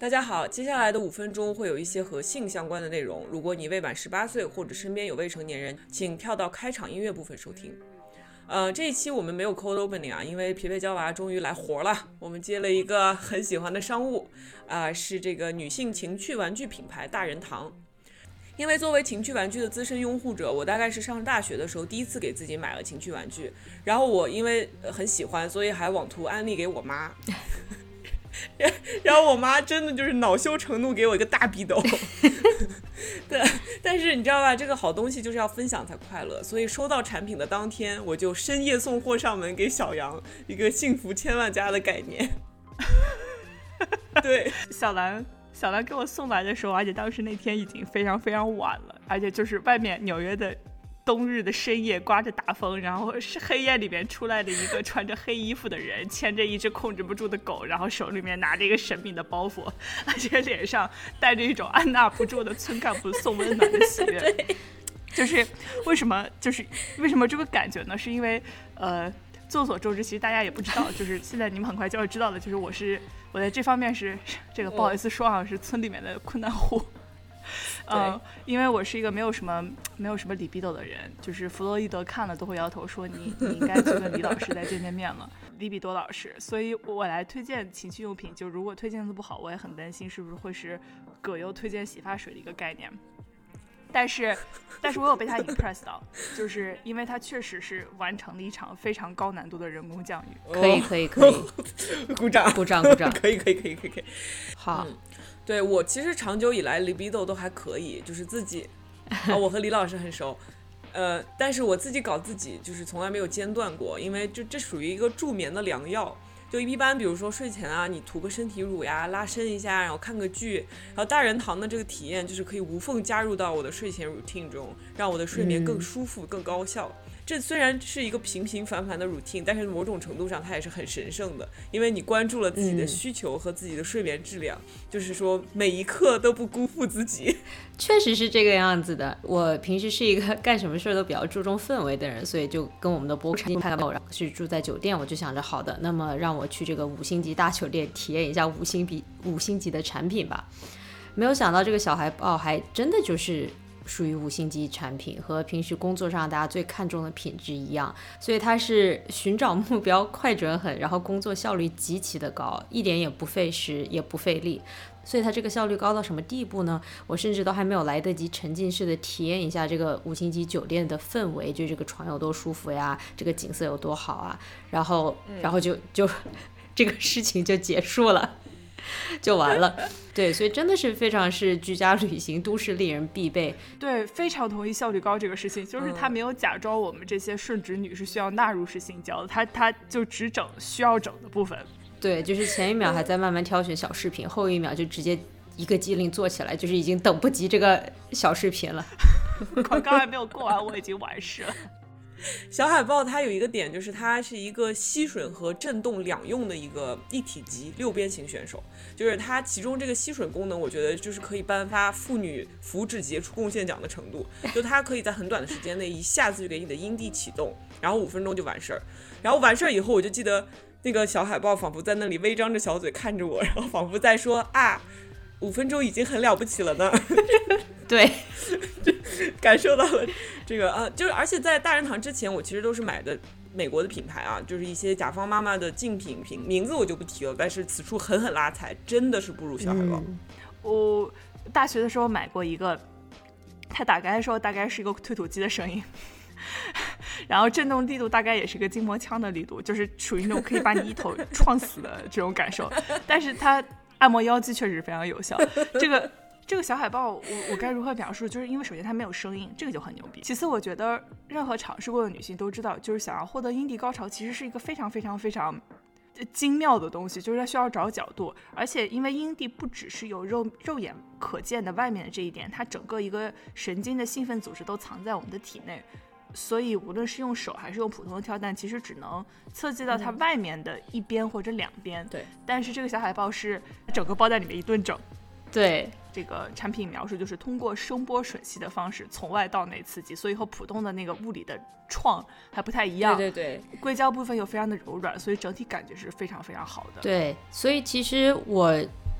大家好，接下来的五分钟会有一些和性相关的内容。如果你未满十八岁或者身边有未成年人，请跳到开场音乐部分收听。呃，这一期我们没有 cold opening 啊，因为皮皮娇娃终于来活了。我们接了一个很喜欢的商务，啊、是这个女性情趣玩具品牌大人堂。因为作为情趣玩具的资深拥护者，我大概是上大学的时候第一次给自己买了情趣玩具，然后我因为很喜欢，所以还网图安利给我妈。然后我妈真的就是恼羞成怒，给我一个大逼斗。对，但是你知道吧，这个好东西就是要分享才快乐，所以收到产品的当天，我就深夜送货上门给小杨一个幸福千万家的概念。对，小兰，小兰给我送来的时候，而且当时那天已经非常非常晚了，而且就是外面纽约的冬日的深夜，刮着大风，然后是黑夜里面出来的一个穿着黑衣服的人，牵着一只控制不住的狗，然后手里面拿着一个神秘的包袱，而且脸上带着一种按捺不住的村干部送温暖的喜悦。就是为什么？就是为什么这个感觉呢？是因为呃。众所周知，其实大家也不知道，就是现在你们很快就要知道的，就是我是我在这方面是这个不好意思说啊，是村里面的困难户。呃，因为我是一个没有什么没有什么 libido 的人，就是弗洛伊德看了都会摇头说你你应该去跟李老师再见见面了，李比多老师。所以我来推荐情趣用品，就如果推荐的不好，我也很担心是不是会是葛优推荐洗发水的一个概念。但是，但是我有被他 impress 到，就是因为他确实是完成了一场非常高难度的人工降雨。可以，可以，可以，鼓掌，鼓掌，鼓掌，可以，可以，可以，可以，可以。好，嗯、对我其实长久以来 libido 都还可以，就是自己，啊，我和李老师很熟，呃，但是我自己搞自己就是从来没有间断过，因为就这属于一个助眠的良药。就一般，比如说睡前啊，你涂个身体乳呀，拉伸一下，然后看个剧，然后大人堂的这个体验就是可以无缝加入到我的睡前 routine 中，让我的睡眠更舒服、更高效。这虽然是一个平平凡凡的 routine，但是某种程度上它也是很神圣的，因为你关注了自己的需求和自己的睡眠质量，就是说每一刻都不辜负自己。确实是这个样子的。我平时是一个干什么事儿都比较注重氛围的人，所以就跟我们的播客拍然后是住在酒店，我就想着好的，那么让我去这个五星级大酒店体验一下五星比五星级的产品吧。没有想到这个小孩哦还真的就是。属于五星级产品，和平时工作上大家最看重的品质一样，所以它是寻找目标快准狠，然后工作效率极其的高，一点也不费时也不费力。所以它这个效率高到什么地步呢？我甚至都还没有来得及沉浸式的体验一下这个五星级酒店的氛围，就这个床有多舒服呀，这个景色有多好啊，然后，然后就就 这个事情就结束了。就完了，对，所以真的是非常是居家旅行都市丽人必备。对，非常同意效率高这个事情，就是他没有假装我们这些顺直女是需要纳入式性交的，他他就只整需要整的部分。对，就是前一秒还在慢慢挑选小视频，后一秒就直接一个机灵做起来，就是已经等不及这个小视频了。广告还没有过完，我已经完事了。小海豹它有一个点，就是它是一个吸吮和震动两用的一个一体级六边形选手，就是它其中这个吸吮功能，我觉得就是可以颁发妇女福祉杰出贡献奖的程度，就它可以在很短的时间内一下子就给你的阴蒂启动，然后五分钟就完事儿，然后完事儿以后，我就记得那个小海豹仿佛在那里微张着小嘴看着我，然后仿佛在说啊，五分钟已经很了不起了呢。对，感受到了这个啊，就是而且在大人堂之前，我其实都是买的美国的品牌啊，就是一些甲方妈妈的竞品品，名字我就不提了。但是此处狠狠拉踩，真的是不如小海豹。嗯、我大学的时候买过一个，它打开的时候大概是一个推土机的声音，然后震动力度大概也是个筋膜枪的力度，就是属于那种可以把你一头撞死的这种感受。但是它按摩腰肌确实非常有效，这个。这个小海豹，我我该如何表述？就是因为首先它没有声音，这个就很牛逼。其次，我觉得任何尝试过的女性都知道，就是想要获得阴蒂高潮，其实是一个非常非常非常精妙的东西，就是它需要找角度。而且，因为阴蒂不只是有肉肉眼可见的外面的这一点，它整个一个神经的兴奋组织都藏在我们的体内，所以无论是用手还是用普通的跳蛋，其实只能刺激到它外面的一边或者两边。对，但是这个小海豹是整个包在里面一顿整。对。这个产品描述就是通过声波吮吸的方式从外到内刺激，所以和普通的那个物理的创还不太一样。对对对，硅胶部分又非常的柔软，所以整体感觉是非常非常好的。对，所以其实我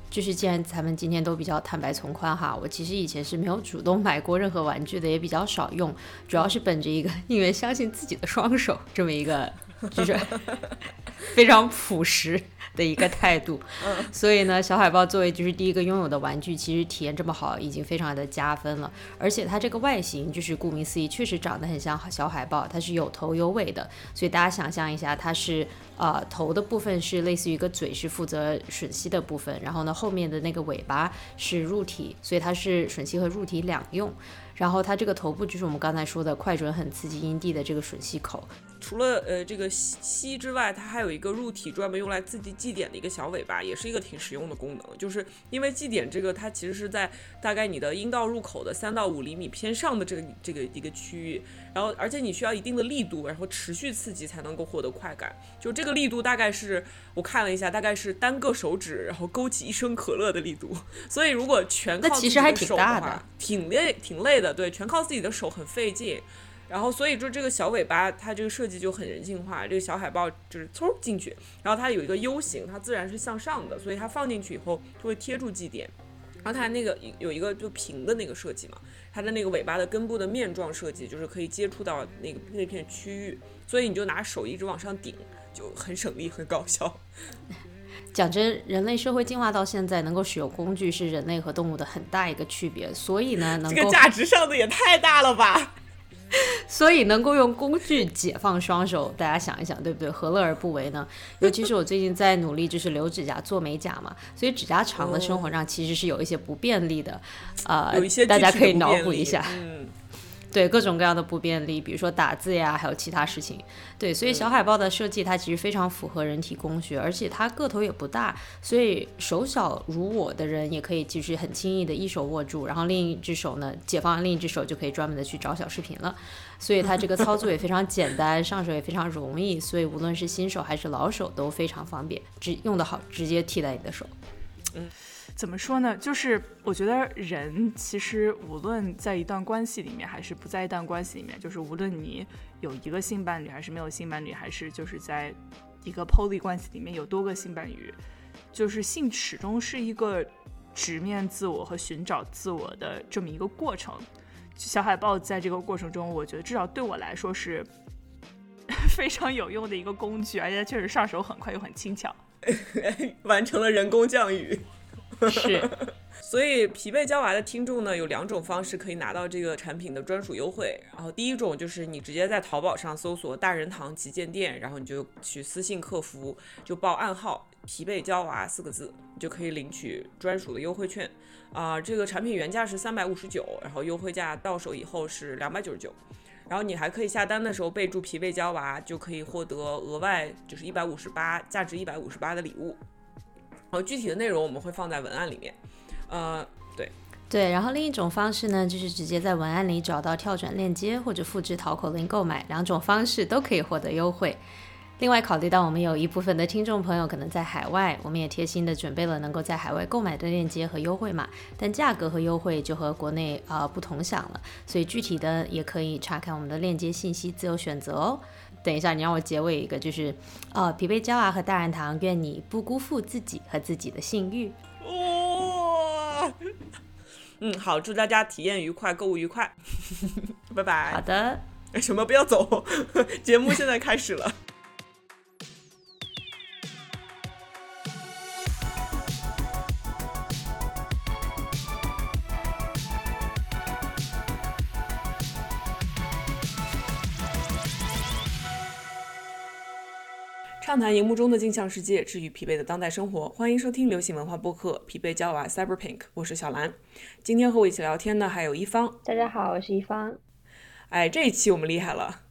就是既然咱们今天都比较坦白从宽哈，我其实以前是没有主动买过任何玩具的，也比较少用，主要是本着一个 宁愿相信自己的双手这么一个就是 非常朴实。的一个态度，所以呢，小海豹作为就是第一个拥有的玩具，其实体验这么好，已经非常的加分了。而且它这个外形，就是顾名思义，确实长得很像小海豹，它是有头有尾的。所以大家想象一下，它是呃头的部分是类似于一个嘴，是负责吮吸的部分，然后呢后面的那个尾巴是入体，所以它是吮吸和入体两用。然后它这个头部就是我们刚才说的快准狠刺激阴蒂的这个吮吸口。除了呃这个吸之外，它还有一个入体专门用来刺激祭点的一个小尾巴，也是一个挺实用的功能。就是因为祭点这个它其实是在大概你的阴道入口的三到五厘米偏上的这个这个一个区域，然后而且你需要一定的力度，然后持续刺激才能够获得快感。就这个力度大概是我看了一下，大概是单个手指然后勾起一升可乐的力度。所以如果全靠自己的手的话，挺累挺累的。对，全靠自己的手很费劲，然后所以就这个小尾巴，它这个设计就很人性化。这个小海豹就是嗖进去，然后它有一个 U 型，它自然是向上的，所以它放进去以后就会贴住祭点。然后它那个有一个就平的那个设计嘛，它的那个尾巴的根部的面状设计就是可以接触到那个那片区域，所以你就拿手一直往上顶，就很省力，很高效。讲真，人类社会进化到现在，能够使用工具是人类和动物的很大一个区别。所以呢，能够这个价值上的也太大了吧？所以能够用工具解放双手，大家想一想，对不对？何乐而不为呢？尤其是我最近在努力，就是留指甲、做美甲嘛，所以指甲长的生活上其实是有一些不便利的。呃，大家可以脑补一下。嗯。对各种各样的不便利，比如说打字呀，还有其他事情。对，所以小海豹的设计它其实非常符合人体工学，而且它个头也不大，所以手小如我的人也可以其实很轻易的一手握住，然后另一只手呢解放另一只手就可以专门的去找小视频了。所以它这个操作也非常简单，上手也非常容易，所以无论是新手还是老手都非常方便，直用的好直接替代你的手。嗯。怎么说呢？就是我觉得人其实无论在一段关系里面，还是不在一段关系里面，就是无论你有一个性伴侣，还是没有性伴侣，还是就是在一个 poly 关系里面有多个性伴侣，就是性始终是一个直面自我和寻找自我的这么一个过程。小海豹在这个过程中，我觉得至少对我来说是 非常有用的一个工具，而且确实上手很快又很轻巧，完成了人工降雨。是，所以疲惫娇娃的听众呢，有两种方式可以拿到这个产品的专属优惠。然后第一种就是你直接在淘宝上搜索“大人堂旗舰店”，然后你就去私信客服，就报暗号“疲惫娇娃”四个字，你就可以领取专属的优惠券。啊，这个产品原价是三百五十九，然后优惠价到手以后是两百九十九。然后你还可以下单的时候备注“疲惫娇娃”，就可以获得额外就是一百五十八，价值一百五十八的礼物。然后具体的内容我们会放在文案里面，呃，对对。然后另一种方式呢，就是直接在文案里找到跳转链接或者复制淘口令购买，两种方式都可以获得优惠。另外，考虑到我们有一部分的听众朋友可能在海外，我们也贴心的准备了能够在海外购买的链接和优惠码，但价格和优惠就和国内啊不同享了，所以具体的也可以查看我们的链接信息，自由选择哦。等一下，你让我结尾一个，就是，呃，疲惫娇娃和大人堂，愿你不辜负自己和自己的性欲。哇，嗯，好，祝大家体验愉快，购物愉快，拜拜。好的，什么不要走，节目现在开始了。畅谈荧幕中的镜像世界，治愈疲惫的当代生活。欢迎收听流行文化播客《疲惫娇娃 Cyber Pink》，我是小兰。今天和我一起聊天的还有一方。大家好，我是一方。哎，这一期我们厉害了。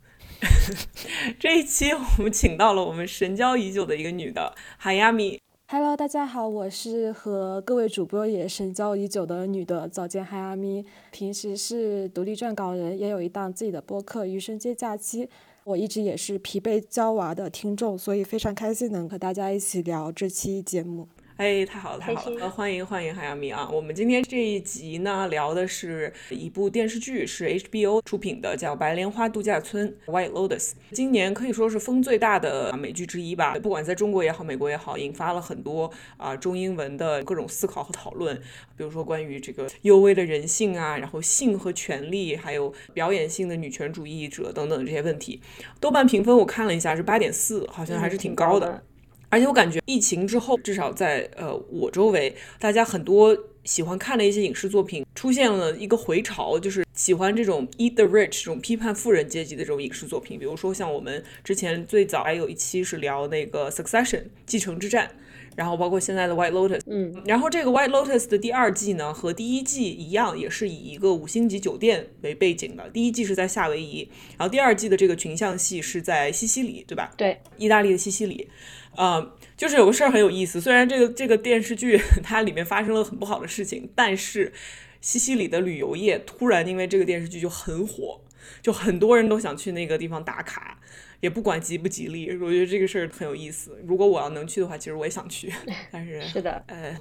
这一期我们请到了我们神交已久的一个女的，海亚米。Hello，大家好，我是和各位主播也神交已久的女的早见海亚米。平时是独立撰稿人，也有一档自己的播客《余生皆假期》。我一直也是疲惫娇娃的听众，所以非常开心能和大家一起聊这期节目。哎，太好了，太好了！欢迎欢迎海亚米啊！我们今天这一集呢，聊的是一部电视剧，是 HBO 出品的，叫《白莲花度假村》（White Lotus）。今年可以说是风最大的美剧之一吧。不管在中国也好，美国也好，引发了很多啊中英文的各种思考和讨论。比如说关于这个幽微的人性啊，然后性和权利，还有表演性的女权主义者等等这些问题。豆瓣评分我看了一下是八点四，好像还是挺高的。而且我感觉疫情之后，至少在呃我周围，大家很多喜欢看的一些影视作品出现了一个回潮，就是喜欢这种 eat the rich 这种批判富人阶级的这种影视作品。比如说像我们之前最早还有一期是聊那个 Succession 继承之战，然后包括现在的 White Lotus，嗯，然后这个 White Lotus 的第二季呢和第一季一样，也是以一个五星级酒店为背景的。第一季是在夏威夷，然后第二季的这个群像戏是在西西里，对吧？对，意大利的西西里。呃，就是有个事儿很有意思，虽然这个这个电视剧它里面发生了很不好的事情，但是西西里的旅游业突然因为这个电视剧就很火，就很多人都想去那个地方打卡，也不管吉不吉利。我觉得这个事儿很有意思。如果我要能去的话，其实我也想去，但是是的，呃，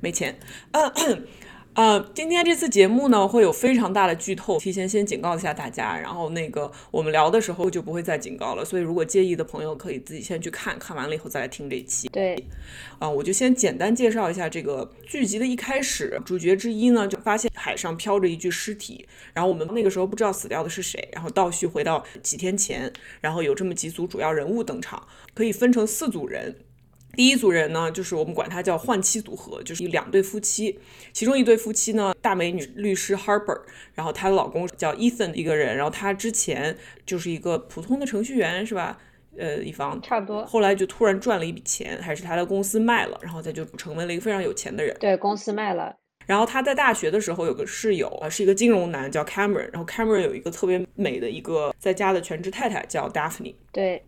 没钱。呃，今天这次节目呢会有非常大的剧透，提前先警告一下大家。然后那个我们聊的时候就不会再警告了，所以如果介意的朋友可以自己先去看看完了以后再来听这一期。对，啊，我就先简单介绍一下这个剧集的一开始，主角之一呢就发现海上漂着一具尸体，然后我们那个时候不知道死掉的是谁，然后倒叙回到几天前，然后有这么几组主要人物登场，可以分成四组人。第一组人呢，就是我们管他叫换妻组合，就是两对夫妻，其中一对夫妻呢，大美女律师 Harper，然后她的老公叫 Ethan 一个人，然后他之前就是一个普通的程序员，是吧？呃，一方差不多，后来就突然赚了一笔钱，还是他的公司卖了，然后他就成为了一个非常有钱的人。对，公司卖了。然后他在大学的时候有个室友啊，是一个金融男，叫 Cameron，然后 Cameron 有一个特别美的一个在家的全职太太叫 Daphne。对。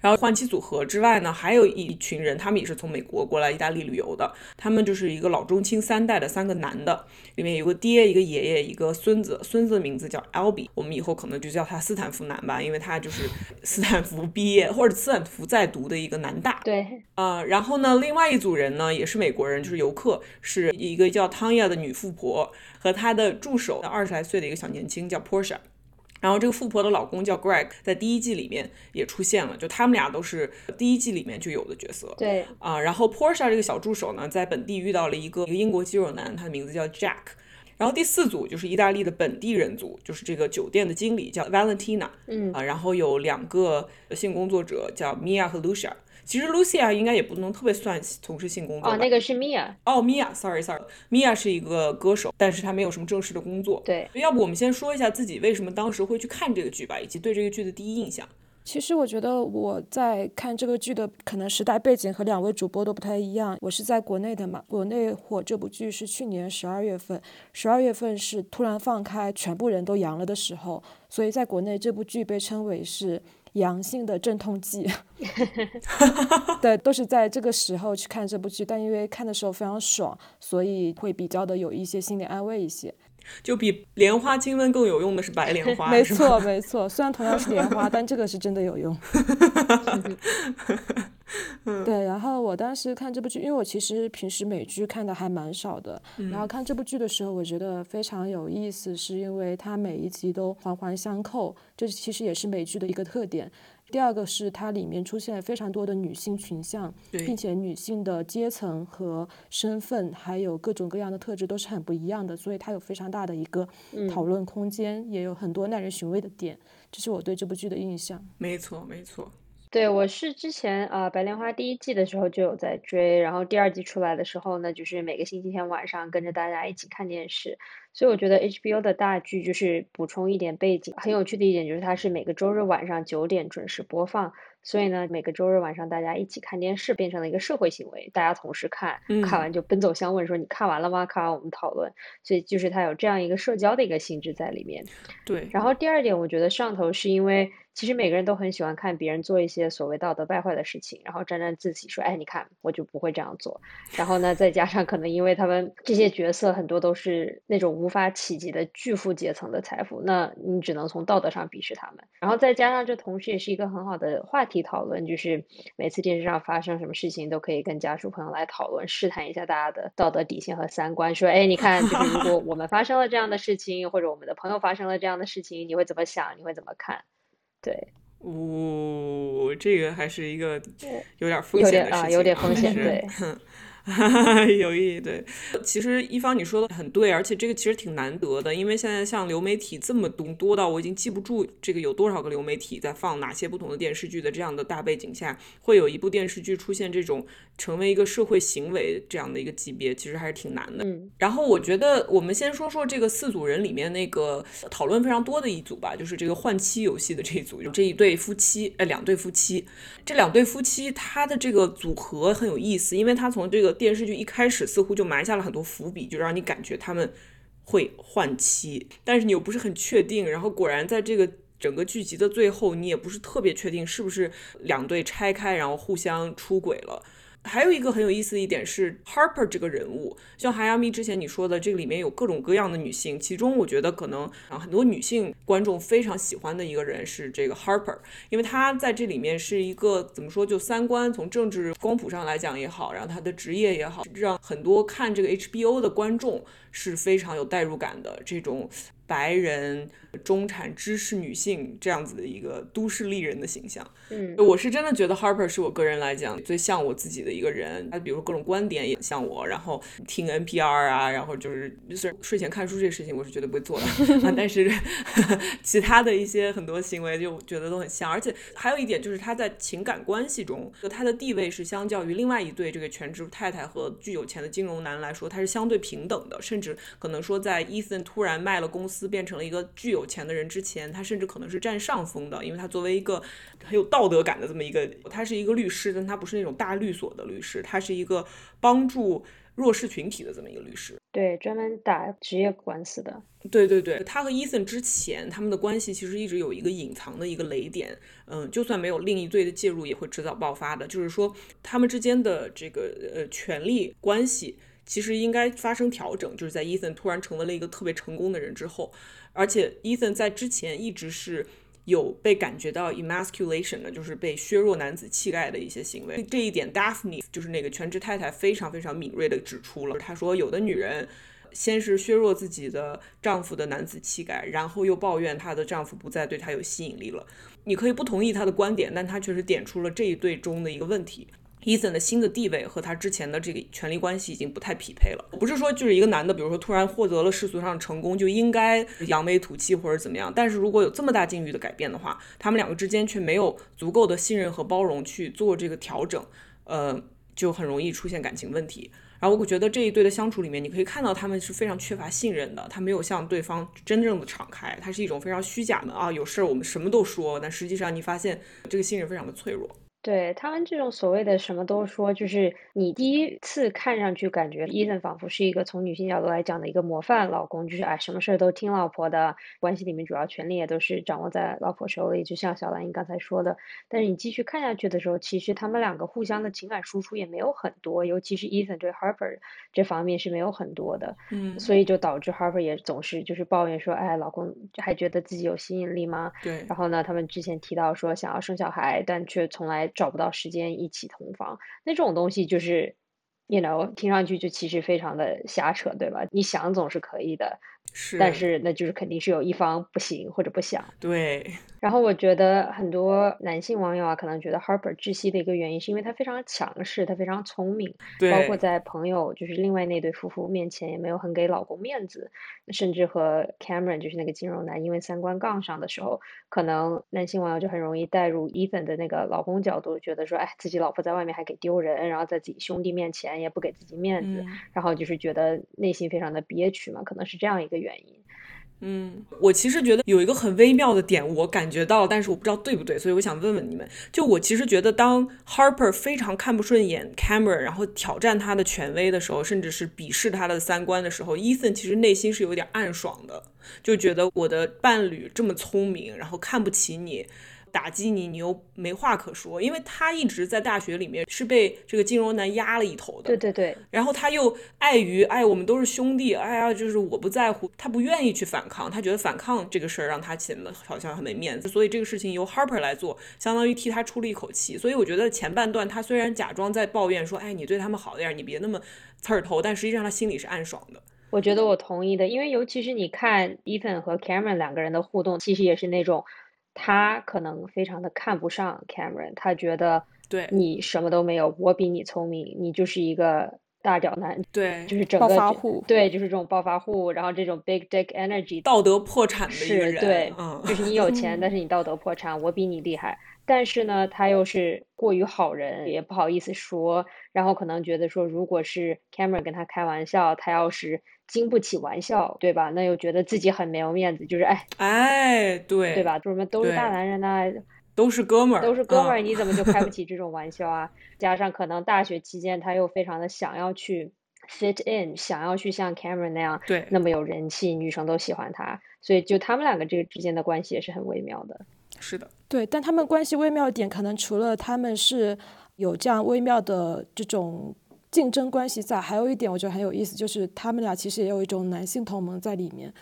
然后换妻组合之外呢，还有一群人，他们也是从美国过来意大利旅游的。他们就是一个老中青三代的三个男的，里面有个爹，一个爷爷，一个孙子。孙子的名字叫 Albie，我们以后可能就叫他斯坦福男吧，因为他就是斯坦福毕业或者斯坦福在读的一个男大。对，呃，然后呢，另外一组人呢也是美国人，就是游客，是一个叫汤亚的女富婆和她的助手，二十来岁的一个小年轻叫 Portia。然后这个富婆的老公叫 Greg，在第一季里面也出现了，就他们俩都是第一季里面就有的角色。对啊，然后 Portia 这个小助手呢，在本地遇到了一个一个英国肌肉男，他的名字叫 Jack。然后第四组就是意大利的本地人组，就是这个酒店的经理叫 Valentina。嗯啊，然后有两个性工作者叫 Mia 和 Lucia。其实 Lucia 应该也不能特别算从事性工作哦，那个是 Mia。哦，Mia，sorry sorry，Mia 是一个歌手，但是她没有什么正式的工作。对，要不我们先说一下自己为什么当时会去看这个剧吧，以及对这个剧的第一印象。其实我觉得我在看这个剧的可能时代背景和两位主播都不太一样。我是在国内的嘛，国内火这部剧是去年十二月份，十二月份是突然放开，全部人都阳了的时候，所以在国内这部剧被称为是。阳性的镇痛剂，对，都是在这个时候去看这部剧，但因为看的时候非常爽，所以会比较的有一些心理安慰一些。就比莲花清瘟更有用的是白莲花，没错没错。虽然同样是莲花，但这个是真的有用。对，然后我当时看这部剧，因为我其实平时美剧看的还蛮少的，然后看这部剧的时候，我觉得非常有意思，是因为它每一集都环环相扣，这其实也是美剧的一个特点。第二个是它里面出现了非常多的女性群像，并且女性的阶层和身份还有各种各样的特质都是很不一样的，所以它有非常大的一个讨论空间，也有很多耐人寻味的点，这是我对这部剧的印象。没错，没错。对，我是之前啊，《白莲花》第一季的时候就有在追，然后第二季出来的时候呢，就是每个星期天晚上跟着大家一起看电视。所以我觉得 HBO 的大剧就是补充一点背景，很有趣的一点就是它是每个周日晚上九点准时播放。所以呢，每个周日晚上大家一起看电视变成了一个社会行为，大家同时看，看完就奔走相问说你看完了吗？看完我们讨论。所以就是它有这样一个社交的一个性质在里面。对。然后第二点，我觉得上头是因为。其实每个人都很喜欢看别人做一些所谓道德败坏的事情，然后沾沾自喜说：“哎，你看，我就不会这样做。”然后呢，再加上可能因为他们这些角色很多都是那种无法企及的巨富阶层的财富，那你只能从道德上鄙视他们。然后再加上这同时也是一个很好的话题。讨论，就是每次电视上发生什么事情，都可以跟家属朋友来讨论，试探一下大家的道德底线和三观。说，哎，你看，就是如果 我们发生了这样的事情，或者我们的朋友发生了这样的事情，你会怎么想？你会怎么看？对，哦，这个还是一个有点风险的事情，点啊，有点风险，对。有意义，对。其实一方你说的很对，而且这个其实挺难得的，因为现在像流媒体这么多，多到我已经记不住这个有多少个流媒体在放哪些不同的电视剧的这样的大背景下，会有一部电视剧出现这种成为一个社会行为这样的一个级别，其实还是挺难的。嗯，然后我觉得我们先说说这个四组人里面那个讨论非常多的一组吧，就是这个换妻游戏的这一组，这一对夫妻，哎，两对夫妻，这两对夫妻他的这个组合很有意思，因为他从这个电视剧一开始似乎就埋下了很多伏笔，就让你感觉他们会换妻，但是你又不是很确定。然后果然在这个整个剧集的最后，你也不是特别确定是不是两对拆开，然后互相出轨了。还有一个很有意思的一点是 Harper 这个人物，像韩亚咪之前你说的，这个里面有各种各样的女性，其中我觉得可能啊很多女性观众非常喜欢的一个人是这个 Harper，因为她在这里面是一个怎么说，就三观从政治光谱上来讲也好，然后她的职业也好，让很多看这个 HBO 的观众是非常有代入感的这种白人中产知识女性这样子的一个都市丽人的形象。嗯，我是真的觉得 Harper 是我个人来讲最像我自己的一个人。他比如说各种观点也像我，然后听 NPR 啊，然后就是虽然睡前看书这个事情我是绝对不会做的，啊、但是 其他的一些很多行为就觉得都很像。而且还有一点就是他在情感关系中，他的地位是相较于另外一对这个全职太太和巨有钱的金融男来说，他是相对平等的，甚至可能说在 Ethan 突然卖了公司变成了一个巨有钱的人之前，他甚至可能是占上风的，因为他作为一个很有道德感的这么一个，他是一个律师，但他不是那种大律所的律师，他是一个帮助弱势群体的这么一个律师。对，专门打职业官司的。对对对，他和 Ethan 之前他们的关系其实一直有一个隐藏的一个雷点，嗯，就算没有另一队的介入，也会迟早爆发的。就是说他们之间的这个呃权力关系其实应该发生调整，就是在 Ethan 突然成为了一个特别成功的人之后，而且 Ethan 在之前一直是。有被感觉到 emasculation 的，就是被削弱男子气概的一些行为。这一点，Daphne 就是那个全职太太非常非常敏锐的指出了。她说，有的女人先是削弱自己的丈夫的男子气概，然后又抱怨她的丈夫不再对她有吸引力了。你可以不同意她的观点，但她确实点出了这一对中的一个问题。Ethan 的新的地位和他之前的这个权力关系已经不太匹配了。不是说就是一个男的，比如说突然获得了世俗上的成功，就应该扬眉吐气或者怎么样。但是如果有这么大境遇的改变的话，他们两个之间却没有足够的信任和包容去做这个调整，呃，就很容易出现感情问题。然后我觉得这一对的相处里面，你可以看到他们是非常缺乏信任的，他没有向对方真正的敞开，他是一种非常虚假的啊，有事儿我们什么都说，但实际上你发现这个信任非常的脆弱。对他们这种所谓的什么都说，就是你第一次看上去感觉伊森仿佛是一个从女性角度来讲的一个模范老公，就是哎什么事儿都听老婆的，关系里面主要权利也都是掌握在老婆手里，就像小兰你刚才说的。但是你继续看下去的时候，其实他们两个互相的情感输出也没有很多，尤其是伊森对 Harper 这方面是没有很多的，嗯，所以就导致 Harper 也总是就是抱怨说，哎，老公还觉得自己有吸引力吗？对。然后呢，他们之前提到说想要生小孩，但却从来找不到时间一起同房，那这种东西就是，you know，听上去就其实非常的瞎扯，对吧？你想总是可以的，是，但是那就是肯定是有一方不行或者不想。对。然后我觉得很多男性网友啊，可能觉得 Harper 窒息的一个原因，是因为他非常强势，他非常聪明，包括在朋友就是另外那对夫妇面前也没有很给老公面子，甚至和 Cameron 就是那个金融男因为三观杠上的时候，可能男性网友就很容易带入 Ethan 的那个老公角度，觉得说，哎，自己老婆在外面还给丢人，然后在自己兄弟面前也不给自己面子，嗯。然后就是觉得内心非常的憋屈嘛，可能是这样一个原因。嗯，我其实觉得有一个很微妙的点，我感觉到，但是我不知道对不对，所以我想问问你们。就我其实觉得，当 Harper 非常看不顺眼 Cameron，然后挑战他的权威的时候，甚至是鄙视他的三观的时候，Ethan 其实内心是有点暗爽的，就觉得我的伴侣这么聪明，然后看不起你。打击你，你又没话可说，因为他一直在大学里面是被这个金融男压了一头的。对对对。然后他又碍于哎，我们都是兄弟，哎呀，就是我不在乎，他不愿意去反抗，他觉得反抗这个事儿让他显得好像很没面子，所以这个事情由 Harper 来做，相当于替他出了一口气。所以我觉得前半段他虽然假装在抱怨说，哎，你对他们好点，你别那么刺儿头，但实际上他心里是暗爽的。我觉得我同意的，因为尤其是你看 Ethan 和 Cameron 两个人的互动，其实也是那种他可能非常的看不上 Cameron，他觉得对你什么都没有，我比你聪明，你就是一个大屌男，对，就是整个暴发户，对，就是这种暴发户，然后这种 big dick energy，道德破产的一个人，对，嗯，就是你有钱，但是你道德破产，我比你厉害。但是呢，他又是过于好人，也不好意思说，然后可能觉得说，如果是 Cameron 跟他开玩笑，他要是经不起玩笑，对吧？那又觉得自己很没有面子，就是哎哎，对，对吧？就什么都是大男人呐，都是哥们儿，都是哥们儿，嗯你怎么就开不起这种玩笑啊？加上可能大学期间他又非常的想要去 fit in，想要去像 Cameron 那样对，那么有人气，女生都喜欢他，所以就他们两个这个之间的关系也是很微妙的。是的，对，但他们关系微妙的点，可能除了他们是有这样微妙的这种竞争关系在，还有一点我觉得很有意思，就是他们俩其实也有一种男性同盟在里面。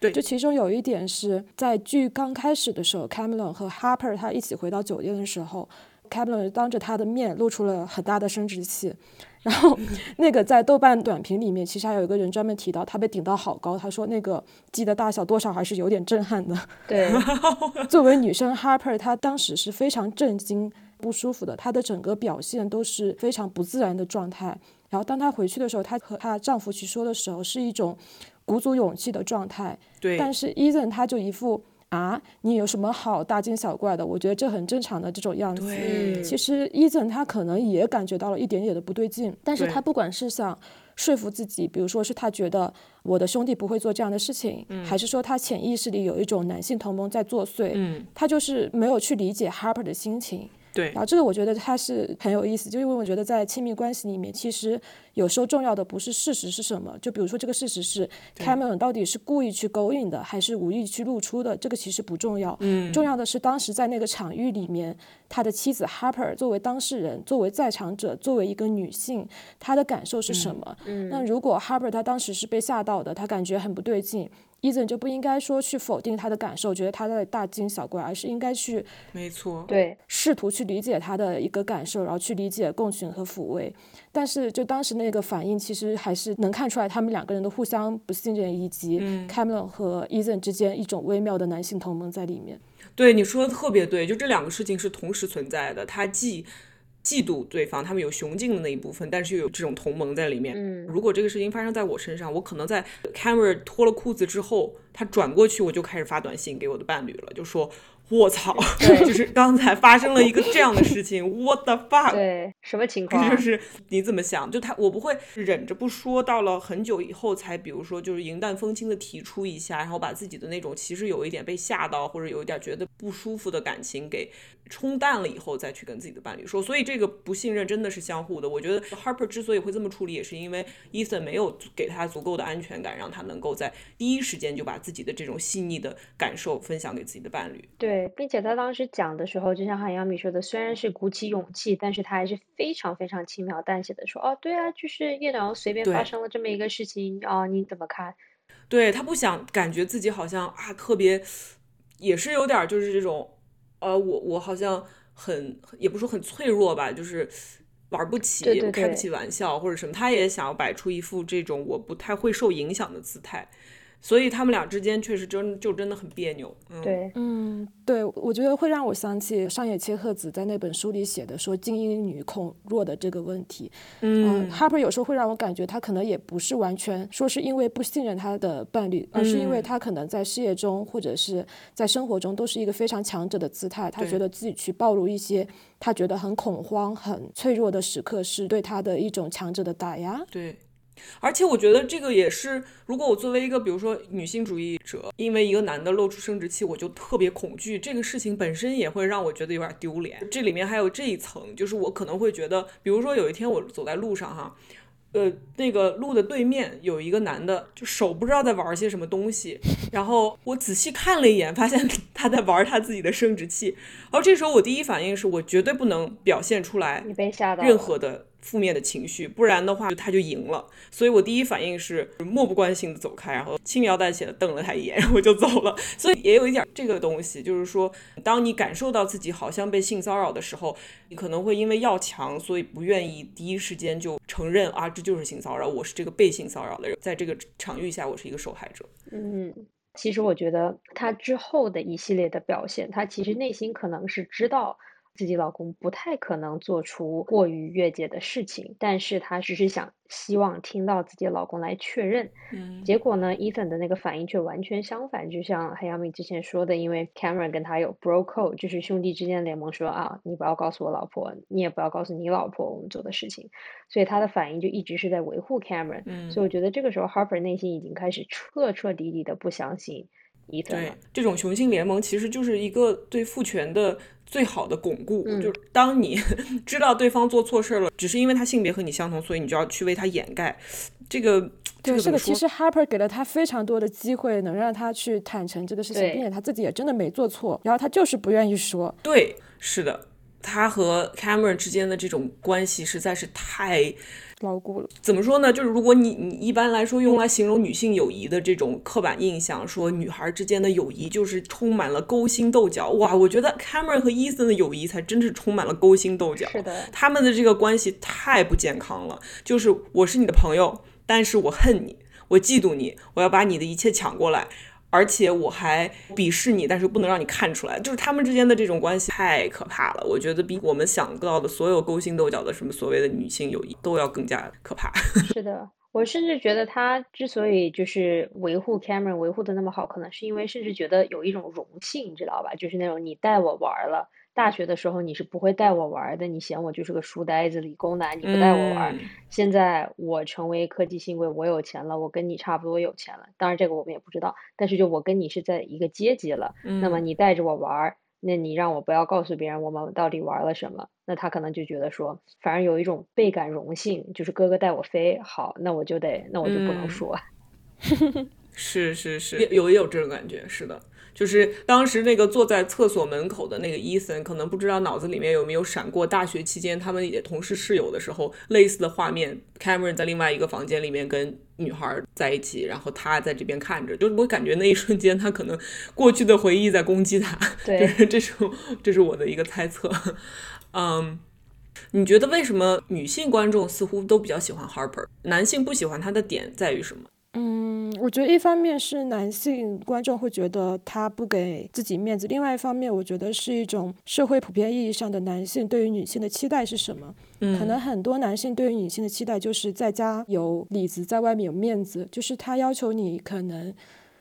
对就其中有一点是在剧刚开始的时候，Cameron 和 Harper 他一起回到酒店的时候，Cameron 当着他的面露出了很大的生殖器，然后那个在豆瓣短评里面，其实还有一个人专门提到他被顶到好高，他说那个鸡的大小多少还是有点震撼的。对，作为女生，Harper 她当时是非常震惊、不舒服的，她的整个表现都是非常不自然的状态。然后当她回去的时候，她和她丈夫去说的时候，是一种鼓足勇气的状态。对，但是 Ethan 他就一副啊，你有什么好大惊小怪的？我觉得这很正常的这种样子。对其实 Ethan 他可能也感觉到了一点点的不对劲，但是对他不管是想说服自己，比如说是他觉得我的兄弟不会做这样的事情，还是说他潜意识里有一种男性同盟在作祟，嗯，他就是没有去理解 Harper 的心情。对然，后这个我觉得它是很有意思，就因为我觉得在亲密关系里面，其实有时候重要的不是事实是什么，就比如说这个事实是 Cameron 到底是故意去勾引的，还是无意去露出的，这个其实不重要。嗯，重要的是当时在那个场域里面，他的妻子 Harper 作为当事人，作为在场者，作为一个女性，她的感受是什么？嗯，那如果 Harper 她当时是被吓到的，她感觉很不对劲。Ethan 就不应该说去否定他的感受，觉得他在大惊小怪，而是应该去没错，对，试图去理解他的一个感受，然后去理解共情和抚慰。但是就当时那个反应，其实还是能看出来他们两个人的互相不信任，以及 Cameron 和 Ethan 之间一种微妙的男性同盟在里面。对你说的特别对，就这两个事情是同时存在的，他既嫉妒对方，他们有雄竞的那一部分，但是又有这种同盟在里面。嗯，如果这个事情发生在我身上，我可能在 Cameron 脱了裤子之后，他转过去，我就开始发短信给我的伴侣了，就说。我操！对就是刚才发生了一个这样的事情，What the fuck？对，什么情况？就是你怎么想？就他，我不会忍着不说，到了很久以后才，比如说就是云淡风轻的提出一下，然后把自己的那种其实有一点被吓到或者有一点觉得不舒服的感情给冲淡了以后，再去跟自己的伴侣说。所以这个不信任真的是相互的。我觉得 Harper 之所以会这么处理，也是因为 Ethan 没有给他足够的安全感，让他能够在第一时间就把自己的这种细腻的感受分享给自己的伴侣。对，并且他当时讲的时候，就像韩阳米说的，虽然是鼓起勇气，但是他还是非常非常轻描淡写的说，哦，对啊，就是叶良随便发生了这么一个事情啊，你怎么看？对他不想感觉自己好像啊特别，也是有点就是这种，呃，我我好像很也不是说很脆弱吧，就是玩不起，对对对开不起玩笑或者什么，他也想要摆出一副这种我不太会受影响的姿态，所以他们俩之间确实真就真的很别扭。嗯、，对，嗯，对，我觉得会让我想起上野千鹤子在那本书里写的说精英女恐弱的这个问题。嗯，Harper 有时候会让我感觉他可能也不是完全说是因为不信任他的伴侣，而是因为嗯他可能在事业中或者是在生活中都是一个非常强者的姿态，他觉得自己去暴露一些他觉得很恐慌、很脆弱的时刻，是对他的一种强者的打压。对。而且我觉得这个也是，如果我作为一个比如说女性主义者，因为一个男的露出生殖器，我就特别恐惧，这个事情本身也会让我觉得有点丢脸。这里面还有这一层，就是我可能会觉得，比如说有一天我走在路上哈，呃，那个路的对面有一个男的，就手不知道在玩些什么东西，然后我仔细看了一眼，发现 他在玩他自己的生殖器，然后这时候我第一反应是我绝对不能表现出来你被吓到任何的负面的情绪，不然的话他就赢了。所以我第一反应是漠不关心的走开，然后轻描淡写的瞪了他一眼，然后就走了。所以也有一点这个东西，就是说，当你感受到自己好像被性骚扰的时候，你可能会因为要强，所以不愿意第一时间就承认啊，这就是性骚扰，我是这个被性骚扰的人，在这个场域下，我是一个受害者。嗯，其实我觉得他之后的一系列的表现，他其实内心可能是知道自己老公不太可能做出过于越界的事情，但是她只是想希望听到自己老公来确认。嗯结果呢，Ethan 的那个反应却完全相反，就像黑亚米之前说的，因为 Cameron 跟他有 bro code，就是兄弟之间的联盟说啊，你不要告诉我老婆，你也不要告诉你老婆我们做的事情，所以他的反应就一直是在维护 Cameron。嗯所以我觉得这个时候 Harper 内心已经开始彻彻底底的不相信 Ethan 对了。，这种雄性联盟其实就是一个对父权的最好的巩固。嗯就是当你 知道对方做错事儿了，只是因为他性别和你相同，所以你就要去为他掩盖。这个这对，这，个？其实 Harper 给了他非常多的机会，能让他去坦诚这个事情，并且他自己也真的没做错，然后他就是不愿意说。对，是的，他和 Cameron 之间的这种关系实在是太牢固了，怎么说呢？就是如果你你一般来说用来形容女性友谊的这种刻板印象，说女孩之间的友谊就是充满了勾心斗角，哇，我觉得 Cameron 和 Ethan 的友谊才真是充满了勾心斗角。是的，他们的这个关系太不健康了。就是我是你的朋友，但是我恨你，我嫉妒你，我要把你的一切抢过来。而且我还鄙视你，但是不能让你看出来，就是他们之间的这种关系太可怕了。我觉得比我们想到的所有勾心斗角的什么所谓的女性友谊都要更加可怕。是的。我甚至觉得他之所以就是维护 Cameron 维护的那么好，可能是因为甚至觉得有一种荣幸，你知道吧？就是那种你带我玩了，大学的时候你是不会带我玩儿的，你嫌我就是个书呆子、理工男，你不带我玩现在我成为科技新贵，我有钱了，我跟你差不多有钱了。当然这个我们也不知道，但是就我跟你是在一个阶级了。那么嗯你带着我玩儿，那你让我不要告诉别人我们到底玩了什么，那他可能就觉得说，反而有一种倍感荣幸，就是哥哥带我飞，好，那我就得，那我就不能嗯说。是是是，也有也有这种感觉，是的，就是当时那个坐在厕所门口的那个伊森，可能不知道脑子里面有没有闪过大学期间他们也同是室友的时候类似的画面。Cameron 在另外一个房间里面跟女孩在一起，然后他在这边看着，就是我感觉那一瞬间他可能过去的回忆在攻击他，就对，是这是这是我的一个猜测，嗯。你觉得为什么女性观众似乎都比较喜欢 Harper，男性不喜欢他的点在于什么？嗯，我觉得一方面是男性观众会觉得他不给自己面子，另外一方面我觉得是一种社会普遍意义上的男性对于女性的期待是什么？嗯可能很多男性对于女性的期待就是在家有里子，在外面有面子，就是他要求你可能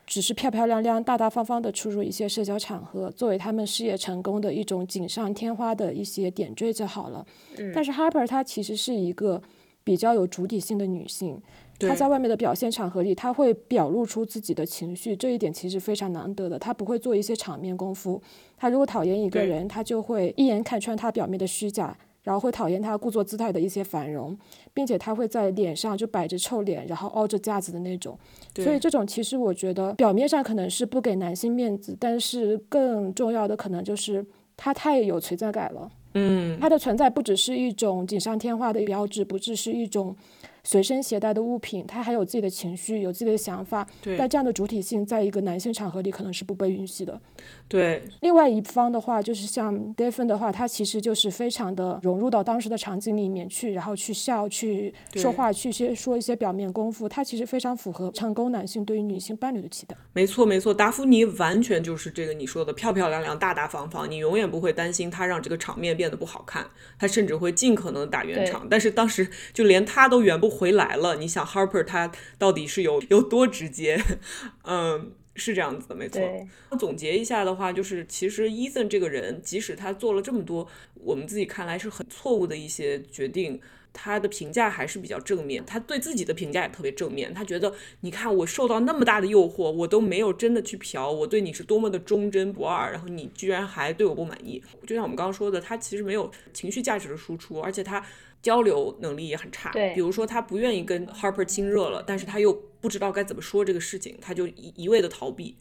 只是漂漂亮亮、大大方方的出入一些社交场合，作为他们事业成功的一种锦上添花的一些点缀就好了。嗯但是 Harper 她其实是一个比较有主体性的女性，对她在外面的表现场合里，他会表露出自己的情绪，这一点其实非常难得的。他不会做一些场面功夫，他如果讨厌一个人，他就会一眼看穿他表面的虚假。然后会讨厌他故作姿态的一些繁荣，并且他会在脸上就摆着臭脸，然后凹着架子的那种。所以这种其实我觉得表面上可能是不给男性面子，但是更重要的可能就是他太有存在感了。嗯，他的存在不只是一种锦上添花的标志，不只是一种随身携带的物品，他还有自己的情绪，有自己的想法。对但这样的主体性，在一个男性场合里可能是不被允许的。对，另外一方的话，就是像 Devon 的话，他其实就是非常的融入到当时的场景里面去，然后去笑、去说话、去些说一些表面功夫，他其实非常符合成功男性对于女性伴侣的期待。没错没错，达芙妮完全就是这个你说的漂漂亮亮、大大方方，你永远不会担心他让这个场面变得不好看，他甚至会尽可能打圆场。但是当时就连他都圆不回来了，你想 Harper 他到底是有 有多直接？嗯。是这样子的，没错。对，总结一下的话，就是其实 Ethan 这个人，即使他做了这么多我们自己看来是很错误的一些决定，他的评价还是比较正面。他对自己的评价也特别正面。他觉得，你看我受到那么大的诱惑，我都没有真的去嫖，我对你是多么的忠贞不二，然后你居然还对我不满意。就像我们刚刚说的，他其实没有情绪价值的输出，而且他。交流能力也很差。对比如说他不愿意跟 Harper 亲热了，但是他又不知道该怎么说这个事情，他就一一味的逃避。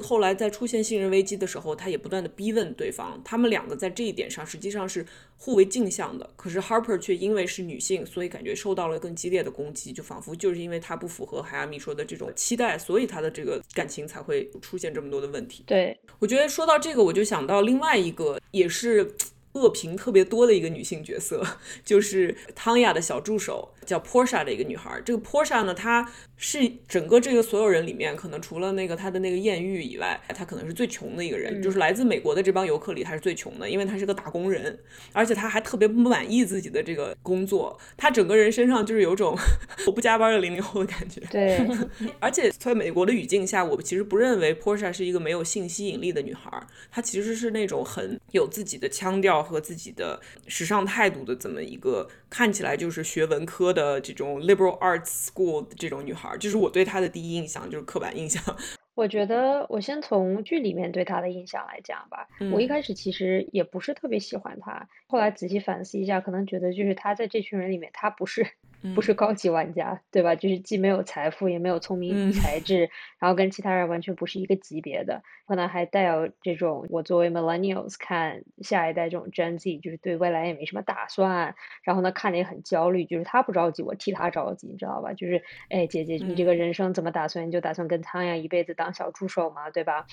后来在出现信任危机的时候，他也不断的逼问对方，他们两个在这一点上实际上是互为镜像的。可是 Harper 却因为是女性，所以感觉受到了更激烈的攻击，就仿佛就是因为她不符合海亚米说的这种期待，所以她的这个感情才会出现这么多的问题。对，我觉得说到这个，我就想到另外一个也是恶评特别多的一个女性角色，就是汤雅的小助手，叫 Portia 的一个女孩。这个 Portia 呢，她是整个这个所有人里面，可能除了那个她的那个艳遇以外，她可能是最穷的一个人，就是来自美国的这帮游客里，她是最穷的，因为她是个打工人，而且她还特别不满意自己的这个工作，她整个人身上就是有种 我不加班的零零后的感觉。对，而且在美国的语境下，我其实不认为 Portia 是一个没有性吸引力的女孩儿，她其实是那种很有自己的腔调和自己的时尚态度的这么一个，看起来就是学文科的这种 liberal arts school 的这种女孩儿，这是我对她的第一印象，就是刻板印象。我觉得我先从剧里面对她的印象来讲吧。我一开始其实也不是特别喜欢她，后来仔细反思一下，可能觉得就是她在这群人里面，她不是不是高级玩家，对吧？就是既没有财富，也没有聪明嗯才智，然后跟其他人完全不是一个级别的，可能还带有这种我作为 millennials 看下一代这种 Gen Z，就是对未来也没什么打算，然后呢看着也很焦虑，就是他不着急，我替他着急，你知道吧？就是哎，姐姐，你这个人生怎么打算？你就打算跟汤呀一辈子当小助手吗？对吧？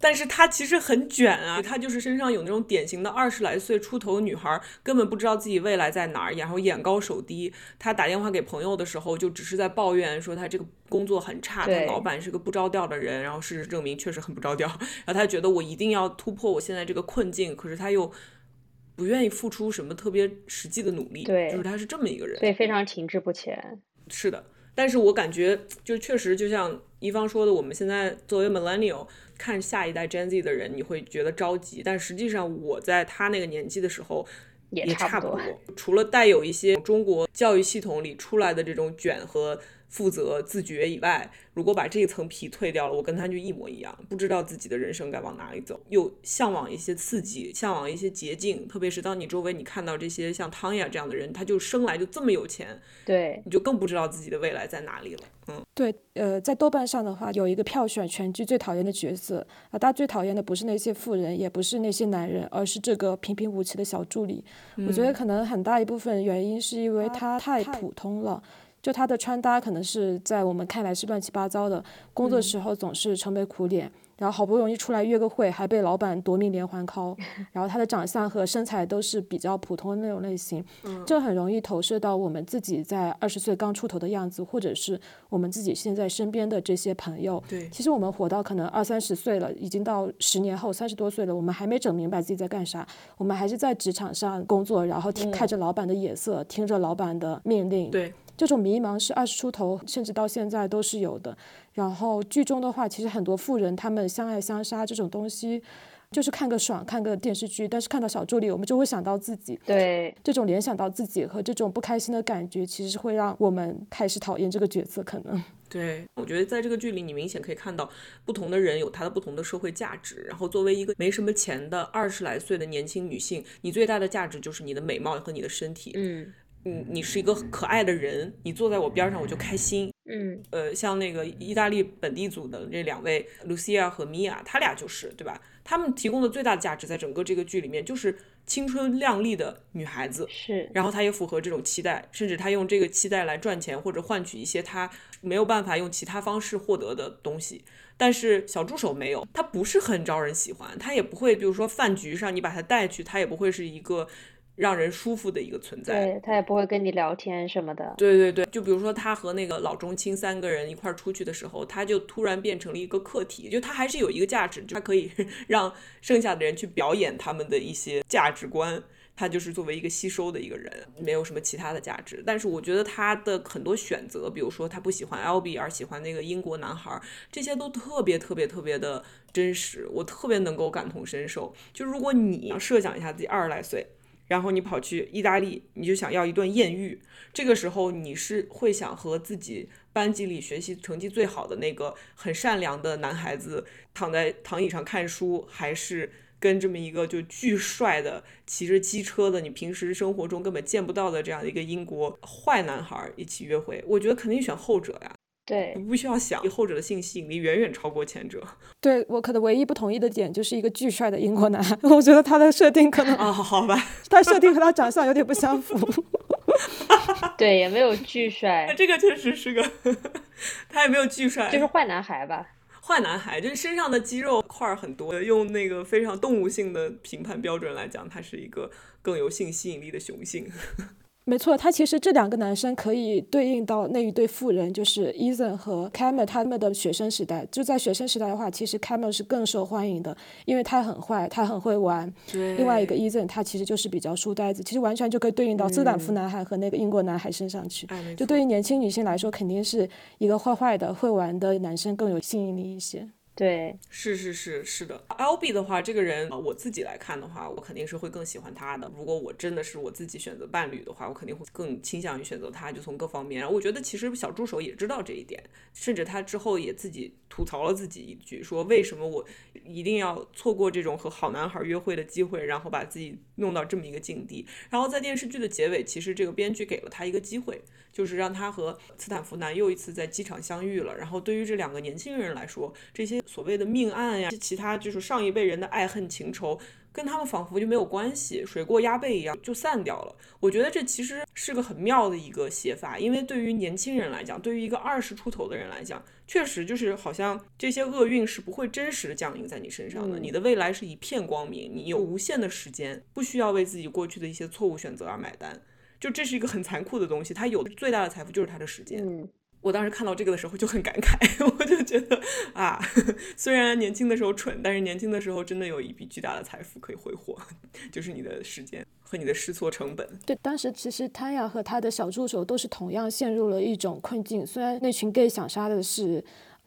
但是她其实很卷啊，她就是身上有那种典型的二十来岁出头的女孩，根本不知道自己未来在哪儿，然后眼高手低。她打电话给朋友的时候，就只是在抱怨说她这个工作很差，她老板是个不着调的人，然后事实证明确实很不着调。然后她觉得我一定要突破我现在这个困境，可是她又不愿意付出什么特别实际的努力，对就是她是这么一个人。所以非常停滞不前。是的，但是我感觉就确实就像一方说的，我们现在作为 millennial 看下一代 Gen Z 的人，你会觉得着急，但实际上我在他那个年纪的时候。也也差不多差不多，除了带有一些中国教育系统里出来的这种卷和负责、自觉以外，如果把这一层皮退掉了，我跟他就一模一样，不知道自己的人生该往哪里走，又向往一些刺激，向往一些捷径。特别是当你周围你看到这些像汤雅这样的人，他就生来就这么有钱，对，你就更不知道自己的未来在哪里了。嗯，对，呃，在豆瓣上的话，有一个票选全剧最讨厌的角色啊，大家最讨厌的不是那些富人，也不是那些男人，而是这个平平无奇的小助理。我觉得可能很大一部分原因是因为他太普通了。就他的穿搭可能是在我们看来是乱七八糟的，工作时候总是愁眉苦脸，然后好不容易出来约个会，还被老板夺命连环 call，然后他的长相和身材都是比较普通的那种类型，这很容易投射到我们自己在二十岁刚出头的样子，或者是我们自己现在身边的这些朋友。对。其实我们活到可能二三十岁了，已经到十年后三十多岁了，我们还没整明白自己在干啥，我们还是在职场上工作，然后听看着老板的眼色，听着老板的命令，对，这种迷茫是二十出头，甚至到现在都是有的。然后剧中的话，其实很多富人他们相爱相杀这种东西，就是看个爽，看个电视剧。但是看到小助理，我们就会想到自己，对，这种联想到自己和这种不开心的感觉，其实是会让我们开始讨厌这个角色。可能 对，我觉得在这个剧里，你明显可以看到不同的人有他的不同的社会价值。然后，作为一个没什么钱的二十来岁的年轻女性，你最大的价值就是你的美貌和你的身体。嗯嗯，你是一个可爱的人，你坐在我边上我就开心。嗯，呃，像那个意大利本地组的这两位 Lucia 和 Mia，他俩就是对吧？他们提供的最大的价值，在整个这个剧里面就是青春靓丽的女孩子。是，然后她也符合这种期待，甚至她用这个期待来赚钱或者换取一些她没有办法用其他方式获得的东西。但是小助手没有，他不是很招人喜欢，他也不会，比如说饭局上你把他带去，他也不会是一个让人舒服的一个存在。对他也不会跟你聊天什么的。对对对，就比如说他和那个老中青三个人一块儿出去的时候，他就突然变成了一个客体，就他还是有一个价值，就他可以 让剩下的人去表演他们的一些价值观。他就是作为一个吸收的一个人，没有什么其他的价值。但是我觉得他的很多选择，比如说他不喜欢 Albie 而喜欢那个英国男孩，这些都特别特别特别的真实，我特别能够感同身受。就如果你设想一下自己二十来岁，然后你跑去意大利，你就想要一段艳遇，这个时候你是会想和自己班级里学习成绩最好的那个很善良的男孩子躺在躺椅上看书，还是跟这么一个就巨帅的骑着机车的，你平时生活中根本见不到的这样的一个英国坏男孩一起约会，我觉得肯定选后者呀。对，不需要想，后者的性吸引力远远超过前者。对我可能唯一不同意的点就是一个巨帅的英国男孩，我觉得他的设定可能啊，好吧，他设定和他长相有点不相符。对，也没有巨帅，这个确实是个，他也没有巨帅，就是坏男孩吧？坏男孩就是身上的肌肉块儿很多，用那个非常动物性的评判标准来讲，他是一个更有性吸引力的雄性。没错，他其实这两个男生可以对应到那一对富人，就是 Ethan 和 Cameron 他们的学生时代。就在学生时代的话，其实 Cameron 是更受欢迎的，因为他很坏，他很会玩。另外一个 Ethan 他其实就是比较书呆子，其实完全就可以对应到斯坦福男孩和那个英国男孩身上去。就对于年轻女性来说，肯定是一个坏坏的、会玩的男生更有吸引力一些。对，是是是是的，L B 的话，这个人我自己来看的话，我肯定是会更喜欢他的。如果我真的是我自己选择伴侣的话，我肯定会更倾向于选择他。就从各方面，然后我觉得其实小助手也知道这一点，甚至他之后也自己吐槽了自己一句，说为什么我一定要错过这种和好男孩约会的机会，然后把自己弄到这么一个境地。然后在电视剧的结尾，其实这个编剧给了他一个机会，就是让他和斯坦福男又一次在机场相遇了。然后对于这两个年轻人来说，这些。所谓的命案呀，其他就是上一辈人的爱恨情仇，跟他们仿佛就没有关系，水过鸭背一样就散掉了。我觉得这其实是个很妙的一个写法，因为对于年轻人来讲，对于一个二十出头的人来讲，确实就是好像这些厄运是不会真实的降临在你身上的。你的未来是一片光明，你有无限的时间，不需要为自己过去的一些错误选择而买单。就这是一个很残酷的东西，他有的最大的财富就是他的时间。我当时看到这个的时候就很感慨，我 就觉得啊，虽然年轻的时候蠢，但是年轻的时候真的有一笔巨大的财富可以挥霍，就是你的时间和你的试错成本。对，当时其实他呀和他的小助手都是同样陷入了一种困境，虽然那群 gay 想杀的是。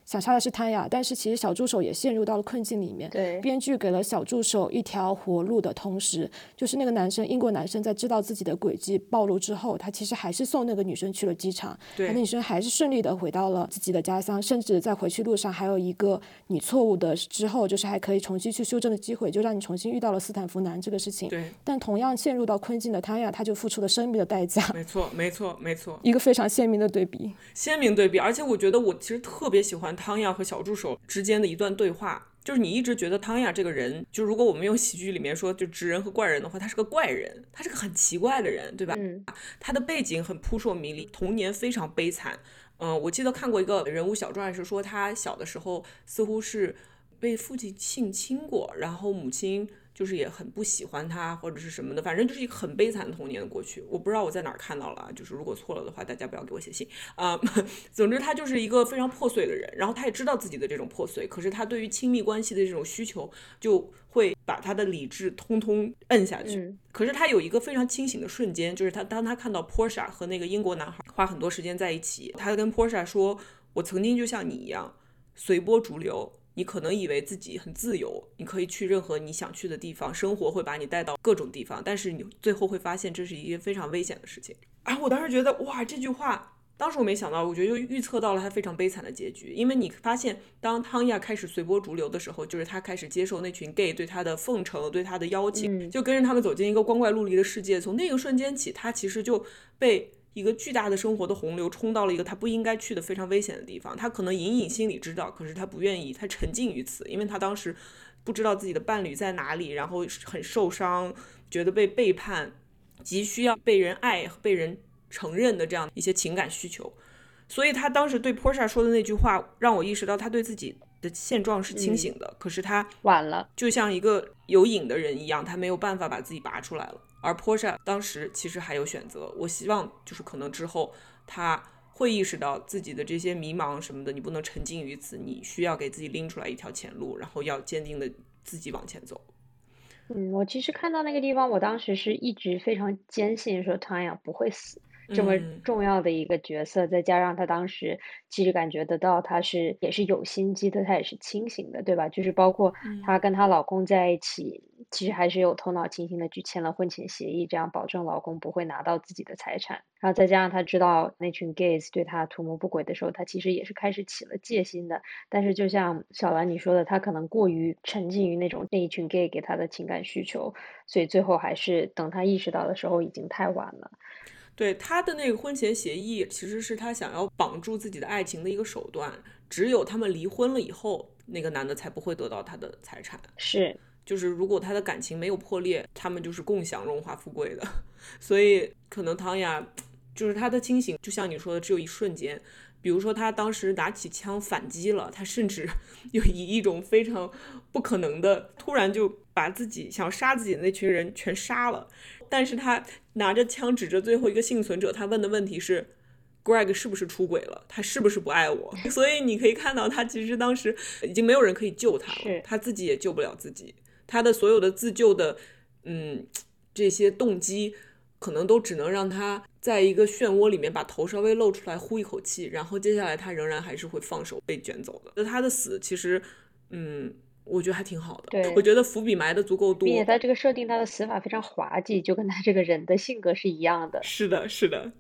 想杀的是他呀，但是其实小助手也陷入到了困境里面。对，编剧给了小助手一条活路的同时，就是那个男生，英国男生在知道自己的轨迹暴露之后，他其实还是送那个女生去了机场。对，那女生还是顺利的回到了自己的家乡，甚至在回去路上还有一个你错误的之后，就是还可以重新去修正的机会，就让你重新遇到了斯坦福男这个事情。对，但同样陷入到困境的他呀，他就付出了生命的代价。没错，没错，没错，一个非常鲜明的对比。鲜明对比，而且我觉得我其实特别喜欢汤亚和小助。助手之间的一段对话，就是你一直觉得汤亚这个人，就如果我们用喜剧里面说，就直人和怪人的话，他是个怪人，他是个很奇怪的人，对吧？嗯，他的背景很扑朔迷离，童年非常悲惨。嗯，我记得看过一个人物小传，是说他小的时候似乎是被父亲性侵过，然后母亲。就是也很不喜欢他或者是什么的，反正就是一个很悲惨的童年的过去。我不知道我在哪儿看到了，就是如果错了的话，大家不要给我写信啊。总之，他就是一个非常破碎的人，然后他也知道自己的这种破碎，可是他对于亲密关系的这种需求，就会把他的理智通通摁下去。可是他有一个非常清醒的瞬间，就是他当他看到 Portia 和那个英国男孩花很多时间在一起，他跟 Portia 说：“我曾经就像你一样随波逐流。”你可能以为自己很自由，你可以去任何你想去的地方，生活会把你带到各种地方，但是你最后会发现这是一件非常危险的事情。啊，我当时觉得哇，这句话当时我没想到，我觉得就预测到了他非常悲惨的结局。因为你发现，当汤亚开始随波逐流的时候，就是他开始接受那群 gay 对他的奉承，对他的邀请，就跟着他们走进一个光怪陆离的世界。从那个瞬间起，他其实就被。一个巨大的生活的洪流冲到了一个他不应该去的非常危险的地方，他可能隐隐心里知道，可是他不愿意，他沉浸于此，因为他当时不知道自己的伴侣在哪里，然后很受伤，觉得被背叛，急需要被人爱、被人承认的这样一些情感需求，所以他当时对 Portia 说的那句话，让我意识到他对自己的现状是清醒的，可是他晚了，就像一个有瘾的人一样，他没有办法把自己拔出来了。而坡上当时其实还有选择，我希望就是可能之后他会意识到自己的这些迷茫什么的，你不能沉浸于此，你需要给自己拎出来一条前路，然后要坚定的自己往前走。嗯，我其实看到那个地方，我当时是一直非常坚信说汤雅不会死，这么重要的一个角色，再加上他当时其实感觉得到他是也是有心机的，他也是清醒的，对吧？就是包括她跟她老公在一起。其实还是有头脑清醒的去签了婚前协议，这样保证老公不会拿到自己的财产。然后再加上她知道那群 gays 对她图谋不轨的时候，她其实也是开始起了戒心的。但是就像小兰你说的，她可能过于沉浸于那种那一群 gay 给她的情感需求，所以最后还是等她意识到的时候已经太晚了。对他的那个婚前协议，其实是他想要绑住自己的爱情的一个手段。只有他们离婚了以后，那个男的才不会得到他的财产。是，就是如果他的感情没有破裂，他们就是共享荣华富贵的。所以可能唐雅，就是他的清醒，就像你说的，只有一瞬间。比如说他当时拿起枪反击了，他甚至 有以一种非常不可能的，突然就把自己想杀自己的那群人全杀了。但是他拿着枪指着最后一个幸存者，他问的问题是：Greg 是不是出轨了？他是不是不爱我？所以你可以看到，他其实当时已经没有人可以救他了，他自己也救不了自己。他的所有的自救的，嗯，这些动机，可能都只能让他在一个漩涡里面把头稍微露出来，呼一口气，然后接下来他仍然还是会放手被卷走的。那他的死，其实，嗯。我觉得还挺好的，对，我觉得伏笔埋的足够多，并且他这个设定，他的死法非常滑稽，就跟他这个人的性格是一样的。是的，是的，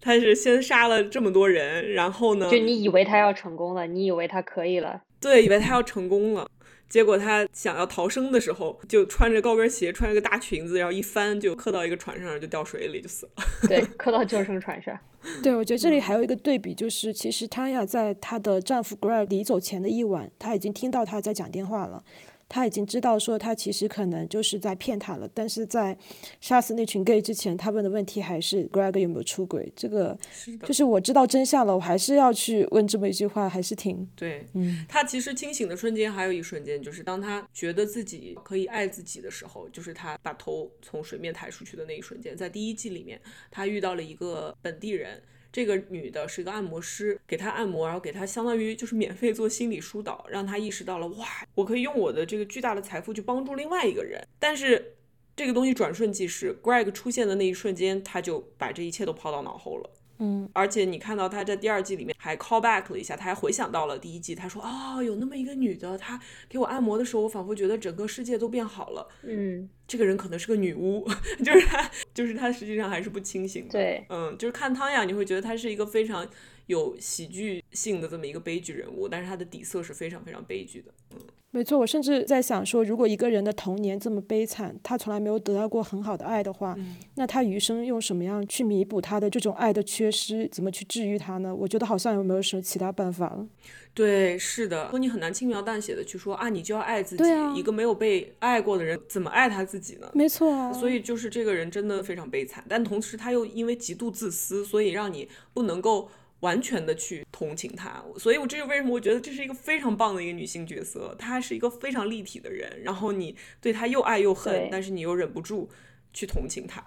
他是先杀了这么多人，然后呢，就你以为他要成功了，你以为他可以了，对，以为他要成功了。结果他想要逃生的时候，就穿着高跟鞋，穿着个大裙子，然后一翻就磕到一个船上，就掉水里就死了。对，磕到救生船上。对，我觉得这里还有一个对比，就是其实汤雅在她的丈夫 Greg 离走前的一晚，她已经听到他在讲电话了。他已经知道说他其实可能就是在骗他了，但是在杀死那群 gay 之前，他问的问题还是 Greg 有没有出轨。这个就是我知道真相了，我还是要去问这么一句话，还是挺对。嗯，他其实清醒的瞬间还有一瞬间，就是当他觉得自己可以爱自己的时候，就是他把头从水面抬出去的那一瞬间。在第一季里面，他遇到了一个本地人。这个女的是一个按摩师，给她按摩，然后给她相当于就是免费做心理疏导，让她意识到了哇，我可以用我的这个巨大的财富去帮助另外一个人。但是这个东西转瞬即逝，Greg 出现的那一瞬间，他就把这一切都抛到脑后了。嗯，而且你看到他在第二季里面还 call back 了一下，他还回想到了第一季，他说哦，有那么一个女的，她给我按摩的时候，我仿佛觉得整个世界都变好了。嗯，这个人可能是个女巫，就是他，就是他实际上还是不清醒的。对，嗯，就是看汤雅，你会觉得她是一个非常有喜剧性的这么一个悲剧人物，但是他的底色是非常非常悲剧的。嗯。没错，我甚至在想说，如果一个人的童年这么悲惨，他从来没有得到过很好的爱的话，那他余生用什么样去弥补他的这种爱的缺失？怎么去治愈他呢？我觉得好像有没有什么其他办法了？对，是的，说你很难轻描淡写的去说啊，你就要爱自己。一个没有被爱过的人，怎么爱他自己呢？没错啊。所以就是这个人真的非常悲惨，但同时他又因为极度自私，所以让你不能够。完全的去同情她，所以我这就为什么我觉得这是一个非常棒的一个女性角色，她是一个非常立体的人，然后你对她又爱又恨，但是你又忍不住去同情她，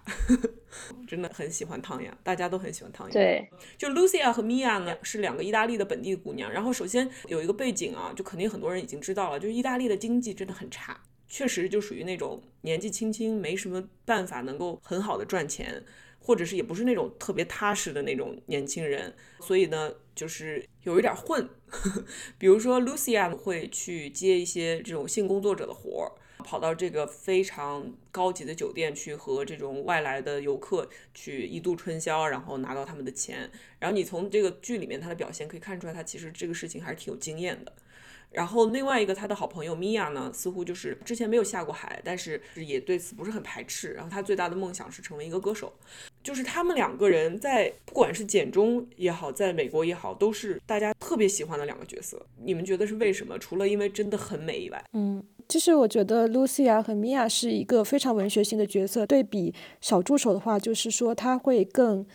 真的很喜欢汤雅，大家都很喜欢汤雅。对，就 Lucia 和 Mia 呢是两个意大利的本地姑娘，然后首先有一个背景啊，就肯定很多人已经知道了，就是意大利的经济真的很差，确实就属于那种年纪轻轻没什么办法能够很好的赚钱。或者是也不是那种特别踏实的那种年轻人，所以呢，就是有一点混。比如说，Lucia 会去接一些这种性工作者的活儿，跑到这个非常高级的酒店去和这种外来的游客去一度春宵，然后拿到他们的钱。然后你从这个剧里面他的表现可以看出来，他其实这个事情还是挺有经验的。然后另外一个他的好朋友米娅呢，似乎就是之前没有下过海，但是也对此不是很排斥。然后他最大的梦想是成为一个歌手。就是他们两个人在不管是简中也好，在美国也好，都是大家特别喜欢的两个角色。你们觉得是为什么？除了因为真的很美以外，嗯，其实我觉得 Lucia 和米娅是一个非常文学性的角色。对比小助手的话，就是说他会更，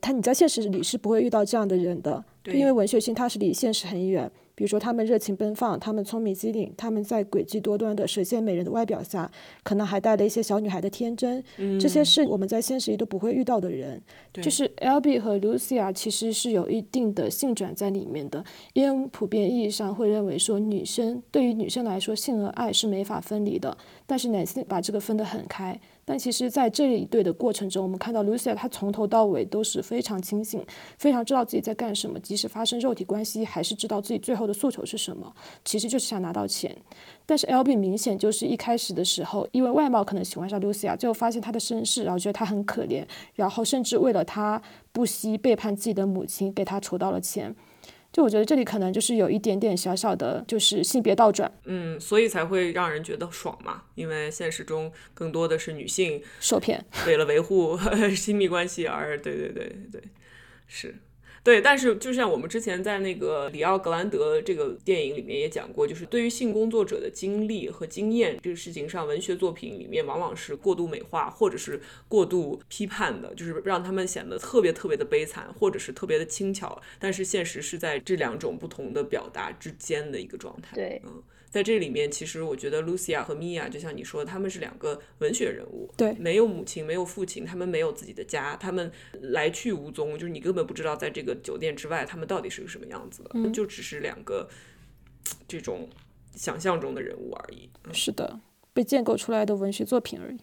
他你在现实里是不会遇到这样的人的，因为文学性它是离现实很远。比如说，他们热情奔放，他们聪明机灵，他们在诡计多端的蛇蝎美人的外表下，可能还带了一些小女孩的天真。这些是我们在现实里都不会遇到的人。就是 Albie 和 Lucia 其实是有一定的性转在里面的，因为普遍意义上会认为说，女生对于女生来说，性和爱是没法分离的。但是男性把这个分得很开。但其实，在这一对的过程中，我们看到 Lucia 她从头到尾都是非常清醒，非常知道自己在干什么，即使发生肉体关系，还是知道自己最后的诉求是什么，其实就是想拿到钱。但是 L B 明显就是一开始的时候，因为外貌可能喜欢上 Lucia，最后发现她的身世，然后觉得她很可怜，然后甚至为了她不惜背叛自己的母亲，给她筹到了钱。就我觉得这里可能就是有一点点小小的，就是性别倒转，嗯，所以才会让人觉得爽嘛，因为现实中更多的是女性受骗，为了维护 亲密关系而，对对对对，是。对，但是就像我们之前在那个里奥格兰德这个电影里面也讲过，就是对于性工作者的经历和经验这个事情上，文学作品里面往往是过度美化或者是过度批判的，就是让他们显得特别特别的悲惨，或者是特别的轻巧。但是现实是在这两种不同的表达之间的一个状态。对，嗯。在这里面，其实我觉得 Lucia 和 Mia 就像你说，他们是两个文学人物，对，没有母亲，没有父亲，他们没有自己的家，他们来去无踪，就是你根本不知道在这个酒店之外，他们到底是个什么样子的，就只是两个这种想象中的人物而已。是的，被建构出来的文学作品而已。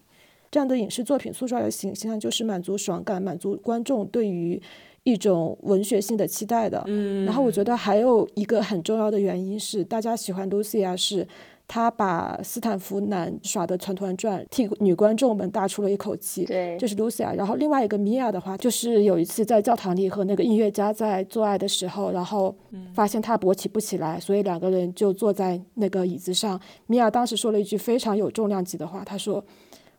这样的影视作品塑造的形形象，就是满足爽感，满足观众对于。一种文学性的期待的，嗯，然后我觉得还有一个很重要的原因是，大家喜欢 Lucia 是，他把斯坦福男耍的团团转，替女观众们大出了一口气，对，这是 Lucia。然后另外一个 Mia 的话，就是有一次在教堂里和那个音乐家在做爱的时候，然后发现他勃起不起来，所以两个人就坐在那个椅子上。Mia 当时说了一句非常有重量级的话，他说：“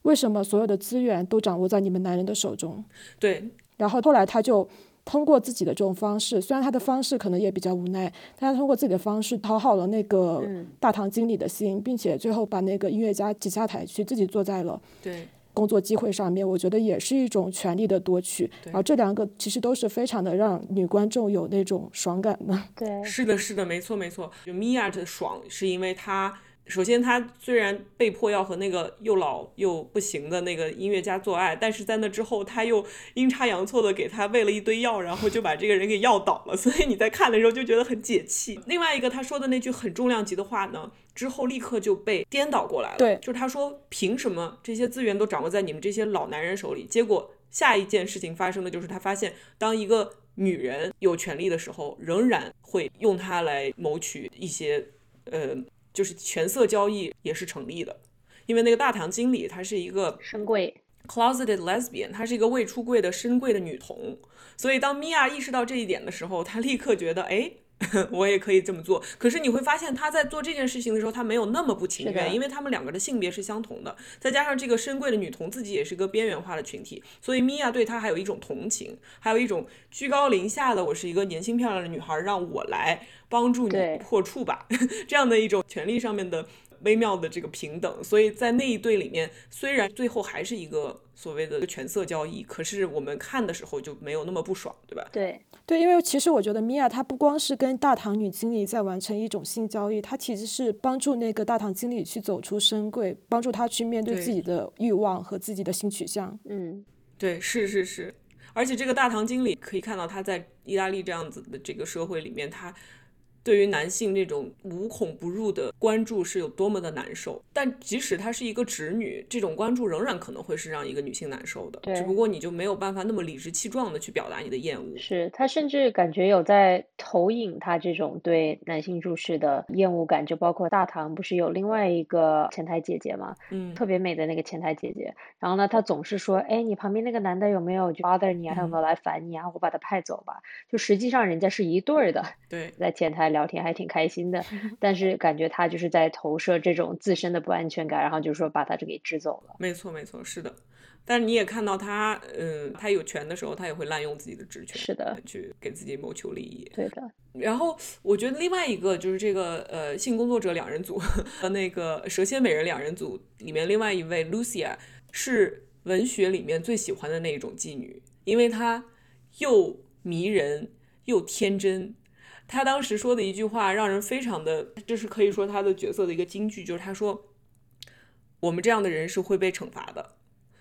为什么所有的资源都掌握在你们男人的手中？”对，然后后来他就。通过自己的这种方式，虽然他的方式可能也比较无奈，但他通过自己的方式讨好了那个大堂经理的心，并且最后把那个音乐家挤下台去，自己坐在了对工作机会上面。我觉得也是一种权力的夺取。然后这两个其实都是非常的让女观众有那种爽感的。对，是的，是的，没错，没错。就米娅的爽是因为她。首先，他虽然被迫要和那个又老又不行的那个音乐家做爱，但是在那之后，他又阴差阳错的给他喂了一堆药，然后就把这个人给药倒了。所以你在看的时候就觉得很解气。另外一个他说的那句很重量级的话呢，之后立刻就被颠倒过来了。对，就是他说凭什么这些资源都掌握在你们这些老男人手里？结果下一件事情发生的就是他发现，当一个女人有权利的时候，仍然会用它来谋取一些呃。就是权色交易也是成立的，因为那个大堂经理她是一个深柜 closeted lesbian，她是一个未出柜的深柜的女童，所以当米娅意识到这一点的时候，她立刻觉得，哎。我也可以这么做，可是你会发现他在做这件事情的时候，他没有那么不情愿，因为他们两个的性别是相同的，再加上这个深贵的女童自己也是个边缘化的群体，所以米娅对她还有一种同情，还有一种居高临下的，我是一个年轻漂亮的女孩，让我来帮助你破处吧，这样的一种权利上面的。微妙的这个平等，所以在那一对里面，虽然最后还是一个所谓的权色交易，可是我们看的时候就没有那么不爽，对吧？对对，因为其实我觉得米娅她不光是跟大堂女经理在完成一种性交易，她其实是帮助那个大堂经理去走出深柜，帮助他去面对自己的欲望和自己的性取向。嗯，对，是是是，而且这个大堂经理可以看到他在意大利这样子的这个社会里面，他。对于男性那种无孔不入的关注是有多么的难受，但即使她是一个直女，这种关注仍然可能会是让一个女性难受的。只不过你就没有办法那么理直气壮的去表达你的厌恶。是她甚至感觉有在投影她这种对男性注视的厌恶感，就包括大堂不是有另外一个前台姐姐吗？嗯，特别美的那个前台姐姐。然后呢，她总是说，哎，你旁边那个男的有没有 bother 你啊？有没有来烦你啊？我把他派走吧。就实际上人家是一对儿的。对，在前台。聊天还挺开心的，但是感觉他就是在投射这种自身的不安全感，然后就是说把他这给支走了。没错，没错，是的。但是你也看到他，嗯，他有权的时候，他也会滥用自己的职权，是的，去给自己谋求利益。对的。然后我觉得另外一个就是这个呃性工作者两人组和那个蛇蝎美人两人组里面另外一位 Lucia 是文学里面最喜欢的那种妓女，因为她又迷人又天真。他当时说的一句话让人非常的，这是可以说他的角色的一个金句，就是他说：“我们这样的人是会被惩罚的。”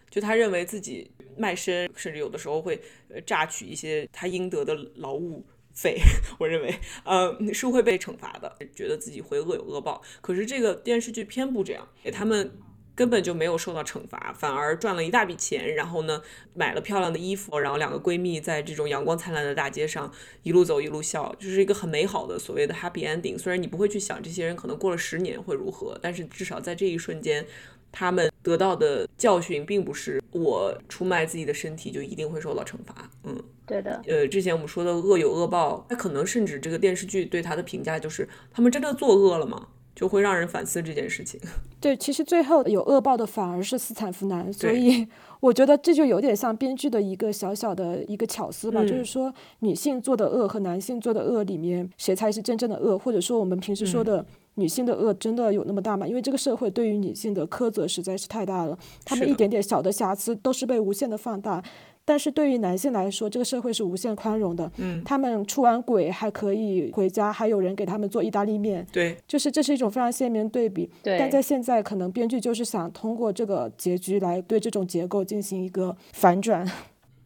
就他认为自己卖身，甚至有的时候会呃榨取一些他应得的劳务费。我认为，呃，是会被惩罚的，觉得自己会恶有恶报。可是这个电视剧偏不这样，给他们根本就没有受到惩罚，反而赚了一大笔钱，然后呢，买了漂亮的衣服，然后两个闺蜜在这种阳光灿烂的大街上一路走一路笑，就是一个很美好的所谓的 happy ending。虽然你不会去想这些人可能过了十年会如何，但是至少在这一瞬间，他们得到的教训并不是我出卖自己的身体就一定会受到惩罚。嗯，对的。呃，之前我们说的恶有恶报，那可能甚至这个电视剧对他的评价就是他们真的作恶了吗？就会让人反思这件事情。对，其实最后有恶报的反而是斯坦福男，所以 我觉得这就有点像编剧的一个小小的一个巧思吧，就是说女性做的恶和男性做的恶里面，谁才是真正的恶？或者说我们平时说的女性的恶真的有那么大吗？因为这个社会对于女性的苛责实在是太大了，她们一点点小的瑕疵都是被无限的放大。但是对于男性来说，这个社会是无限宽容的。嗯，他们出完轨还可以回家，还有人给他们做意大利面。对，就是这是一种非常鲜明对比。对，但在现在，可能编剧就是想通过这个结局来对这种结构进行一个反转。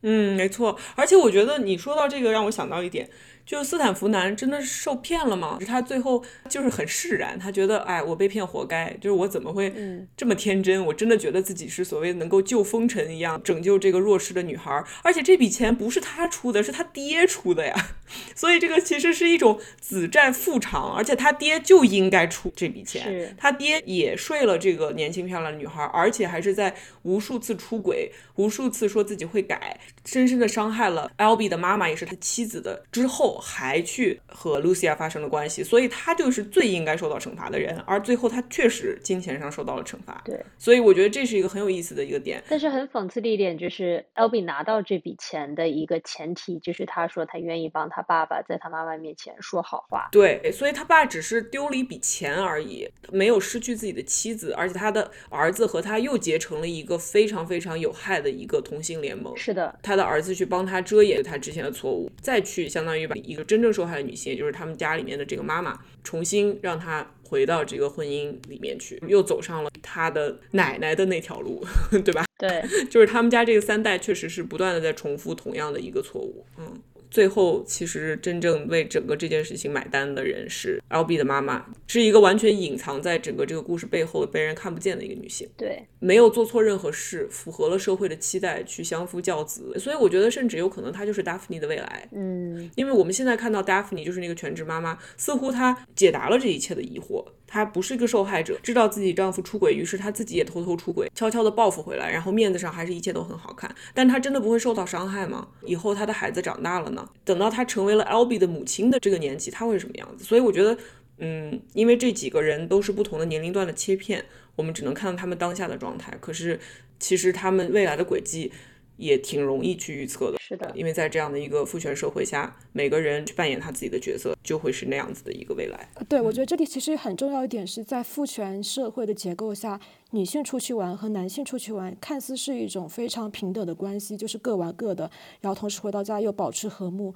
嗯，没错。而且我觉得你说到这个，让我想到一点。就斯坦福男真的是受骗了吗？他最后就是很释然，他觉得哎，我被骗活该。就是我怎么会这么天真？我真的觉得自己是所谓能够救风尘一样，拯救这个弱势的女孩。而且这笔钱不是他出的，是他爹出的呀。所以这个其实是一种子债父偿，而且他爹就应该出这笔钱。他爹也睡了这个年轻漂亮的女孩，而且还是在无数次出轨、无数次说自己会改，深深的伤害了 Albie 的妈妈，也是他妻子的之后。还去和 Lucia 发生了关系，所以他就是最应该受到惩罚的人，而最后他确实金钱上受到了惩罚。对，所以我觉得这是一个很有意思的一个点。但是很讽刺的一点就是 l b 拿到这笔钱的一个前提就是他说他愿意帮他爸爸在他妈妈面前说好话。对，所以他爸只是丢了一笔钱而已，没有失去自己的妻子，而且他的儿子和他又结成了一个非常非常有害的一个同性联盟。是的，他的儿子去帮他遮掩他之前的错误，再去相当于把。一个真正受害的女性，也就是他们家里面的这个妈妈，重新让她回到这个婚姻里面去，又走上了她的奶奶的那条路，对吧？对，就是他们家这个三代确实是不断的在重复同样的一个错误，嗯。最后，其实真正为整个这件事情买单的人是 L B 的妈妈，是一个完全隐藏在整个这个故事背后的被人看不见的一个女性。对，没有做错任何事，符合了社会的期待，去相夫教子。所以我觉得，甚至有可能她就是 Daphne 的未来。嗯，因为我们现在看到 Daphne 就是那个全职妈妈，似乎她解答了这一切的疑惑。她不是一个受害者，知道自己丈夫出轨，于是她自己也偷偷出轨，悄悄的报复回来，然后面子上还是一切都很好看。但她真的不会受到伤害吗？以后她的孩子长大了呢？等到她成为了 Albie 的母亲的这个年纪，她会是什么样子？所以我觉得，嗯，因为这几个人都是不同的年龄段的切片，我们只能看到他们当下的状态。可是其实他们未来的轨迹。也挺容易去预测的，是的，因为在这样的一个父权社会下，每个人去扮演他自己的角色，就会是那样子的一个未来。对，我觉得这里其实很重要一点是在父权社会的结构下，女性出去玩和男性出去玩，看似是一种非常平等的关系，就是各玩各的，然后同时回到家又保持和睦。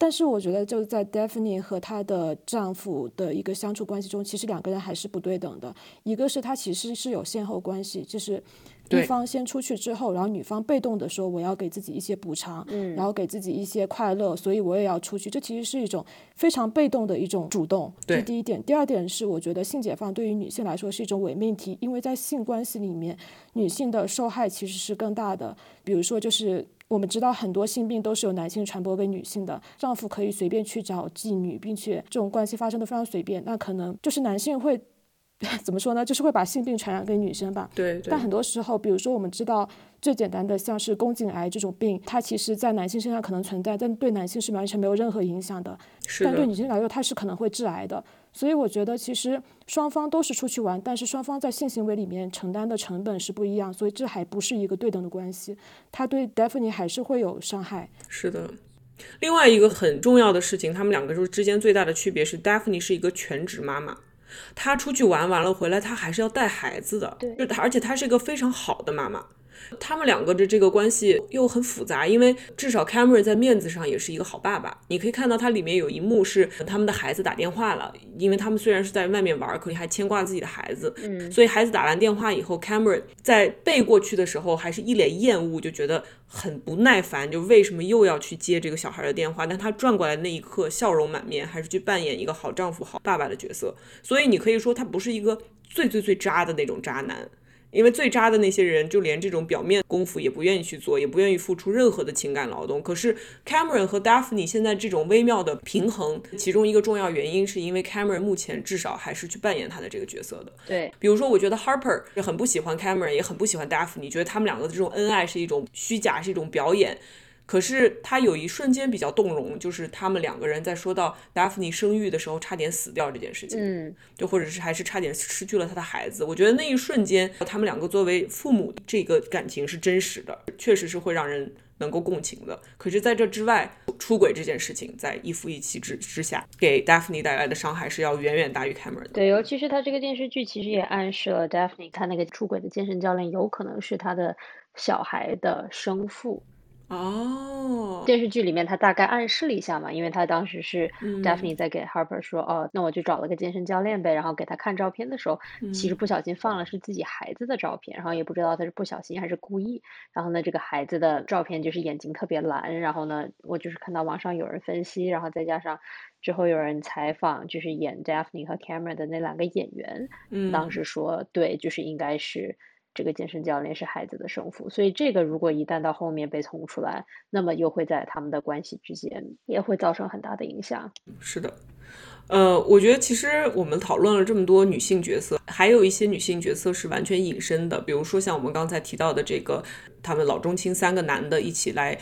但是我觉得就是在 Daphne 和她的丈夫的一个相处关系中，其实两个人还是不对等的。一个是她其实是有先后关系，就是。一方先出去之后，然后女方被动的说我要给自己一些补偿，嗯，然后给自己一些快乐，所以我也要出去。这其实是一种非常被动的一种主动。这第一点。第二点是，我觉得性解放对于女性来说是一种伪命题，因为在性关系里面，女性的受害其实是更大的。比如说，就是我们知道很多性病都是由男性传播给女性的，丈夫可以随便去找妓女，并且这种关系发生的非常随便，那可能就是男性会。怎么说呢？就是会把性病传染给女生吧。对。但很多时候，比如说我们知道最简单的，像是宫颈癌这种病，它其实在男性身上可能存在，但对男性是完全没有任何影响的。是但对女性来说，它是可能会致癌的。所以我觉得，其实双方都是出去玩，但是双方在性行为里面承担的成本是不一样，所以这还不是一个对等的关系。他对 Daphne 还是会有伤害。是的。另外一个很重要的事情，他们两个就是之间最大的区别是，Daphne 是一个全职妈妈。她出去玩完了回来，她还是要带孩子的，就而且她是一个非常好的妈妈。他们两个的这个关系又很复杂，因为至少 Cameron 在面子上也是一个好爸爸。你可以看到它里面有一幕是他们的孩子打电话了，因为他们虽然是在外面玩，可是还牵挂自己的孩子。嗯，所以孩子打完电话以后，Cameron 在背过去的时候还是一脸厌恶，就觉得很不耐烦，就为什么又要去接这个小孩的电话？但他转过来那一刻，笑容满面，还是去扮演一个好丈夫、好爸爸的角色。所以你可以说他不是一个最最最渣的那种渣男。因为最渣的那些人，就连这种表面功夫也不愿意去做，也不愿意付出任何的情感劳动。可是 Cameron 和 Daphne 现在这种微妙的平衡，其中一个重要原因是因为 Cameron 目前至少还是去扮演他的这个角色的。对，比如说，我觉得 Harper 是很不喜欢 Cameron，也很不喜欢 Daphne，觉得他们两个的这种恩爱是一种虚假，是一种表演。可是他有一瞬间比较动容，就是他们两个人在说到 Daphne 生育的时候差点死掉这件事情，嗯，就或者是还是差点失去了他的孩子。我觉得那一瞬间，他们两个作为父母这个感情是真实的，确实是会让人能够共情的。可是在这之外，出轨这件事情在一夫一妻之之下，给 Daphne 带来的伤害是要远远大于 Cameron 的。对，尤其是他这个电视剧其实也暗示了 Daphne 他那个出轨的健身教练有可能是他的小孩的生父。哦，电视剧里面他大概暗示了一下嘛，因为他当时是嗯。Daphne 在给 Harper 说，哦，那我就找了个健身教练呗，然后给他看照片的时候，其实不小心放了是自己孩子的照片，然后也不知道他是不小心还是故意，然后呢，这个孩子的照片就是眼睛特别蓝，然后呢，我就是看到网上有人分析，然后再加上之后有人采访，就是演 Daphne 和 Cameron 的那两个演员，嗯，当时说对，就是应该是这个健身教练是孩子的生父，所以这个如果一旦到后面被捅出来，那么又会在他们的关系之间也会造成很大的影响。是的，呃，我觉得其实我们讨论了这么多女性角色，还有一些女性角色是完全隐身的，比如说像我们刚才提到的这个，他们老中青三个男的一起来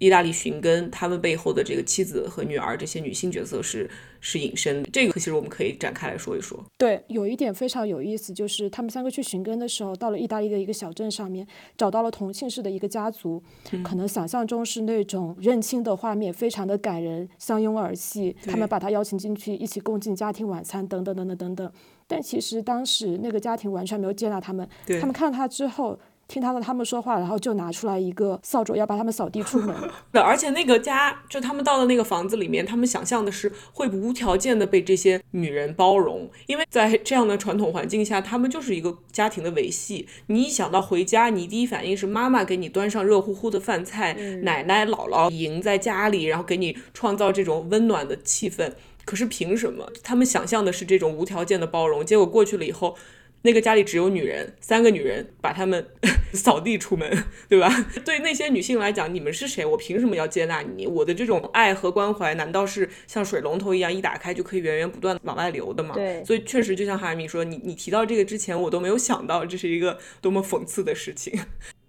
意大利寻根，他们背后的这个妻子和女儿这些女性角色是是隐身的，这个其实我们可以展开来说一说。对，有一点非常有意思，就是他们三个去寻根的时候，到了意大利的一个小镇上面，找到了同姓氏的一个家族，可能想象中是那种认亲的画面，非常的感人，相拥而泣。他们把他邀请进去，一起共进家庭晚餐，等等等等等等。但其实当时那个家庭完全没有接纳他们，他们看到他之后。听他的他们说话，然后就拿出来一个扫帚，要把他们扫地出门。对，而且那个家，就他们到的那个房子里面，他们想象的是会无条件的被这些女人包容，因为在这样的传统环境下，他们就是一个家庭的维系。你一想到回家，你第一反应是妈妈给你端上热乎乎的饭菜，奶奶姥姥迎在家里，然后给你创造这种温暖的气氛。可是凭什么他们想象的是这种无条件的包容？结果过去了以后。那个家里只有女人，三个女人把他们 扫地出门，对吧？对那些女性来讲，你们是谁？我凭什么要接纳你？我的这种爱和关怀，难道是像水龙头一样一打开就可以源源不断往外流的吗？对所以确实就像哈米说，你你提到这个之前，我都没有想到这是一个多么讽刺的事情。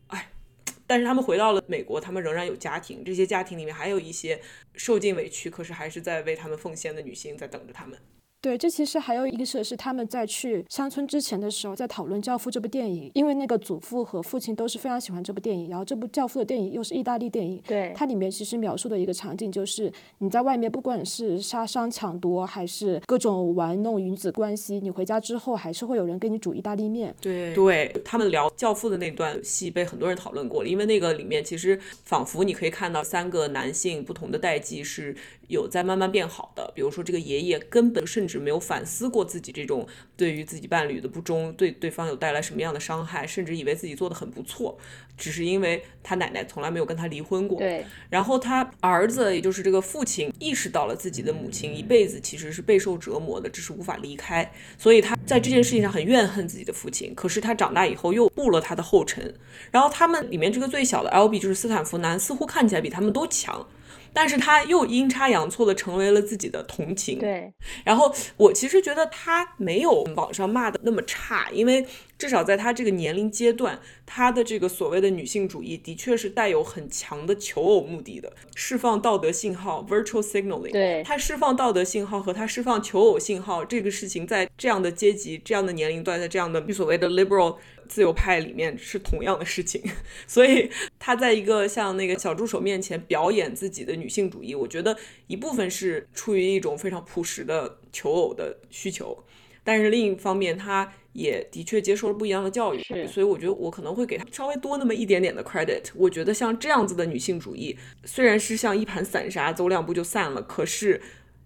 哎，但是他们回到了美国，他们仍然有家庭，这些家庭里面还有一些受尽委屈，可是还是在为他们奉献的女性在等着他们。对，这其实还有一个是，是他们在去乡村之前的时候，在讨论《教父》这部电影，因为那个祖父和父亲都是非常喜欢这部电影，然后这部《教父》的电影又是意大利电影，对它里面其实描述的一个场景就是你在外面不管是杀伤抢夺，还是各种玩弄女子关系，你回家之后还是会有人给你煮意大利面。对对，他们聊《教父》的那段戏被很多人讨论过了，因为那个里面其实仿佛你可以看到三个男性不同的代际是有在慢慢变好的。比如说这个爷爷根本甚至没有反思过自己这种对于自己伴侣的不忠，对对方有带来什么样的伤害，甚至以为自己做的很不错，只是因为他奶奶从来没有跟他离婚过。对，然后他儿子，也就是这个父亲，意识到了自己的母亲一辈子其实是备受折磨的，只是无法离开，所以他在这件事情上很怨恨自己的父亲。可是他长大以后又步了他的后尘。然后他们里面这个最小的 L B 就是斯坦福男，似乎看起来比他们都强。但是他又阴差阳错的成为了自己的同情，对，然后我其实觉得他没有网上骂的那么差，因为至少在他这个年龄阶段，他的这个所谓的女性主义的确是带有很强的求偶目的的，释放道德信号 （virtual signaling）。对。他释放道德信号和他释放求偶信号这个事情，在这样的阶级、这样的年龄段，在这样的所谓的 liberal 自由派里面是同样的事情，所以他在一个像那个小助手面前表演自己的女性主义，我觉得一部分是出于一种非常朴实的求偶的需求，但是另一方面，他也的确接受了不一样的教育，所以我觉得我可能会给他稍微多那么一点点的 credit。我觉得像这样子的女性主义，虽然是像一盘散沙，走两步就散了，可是。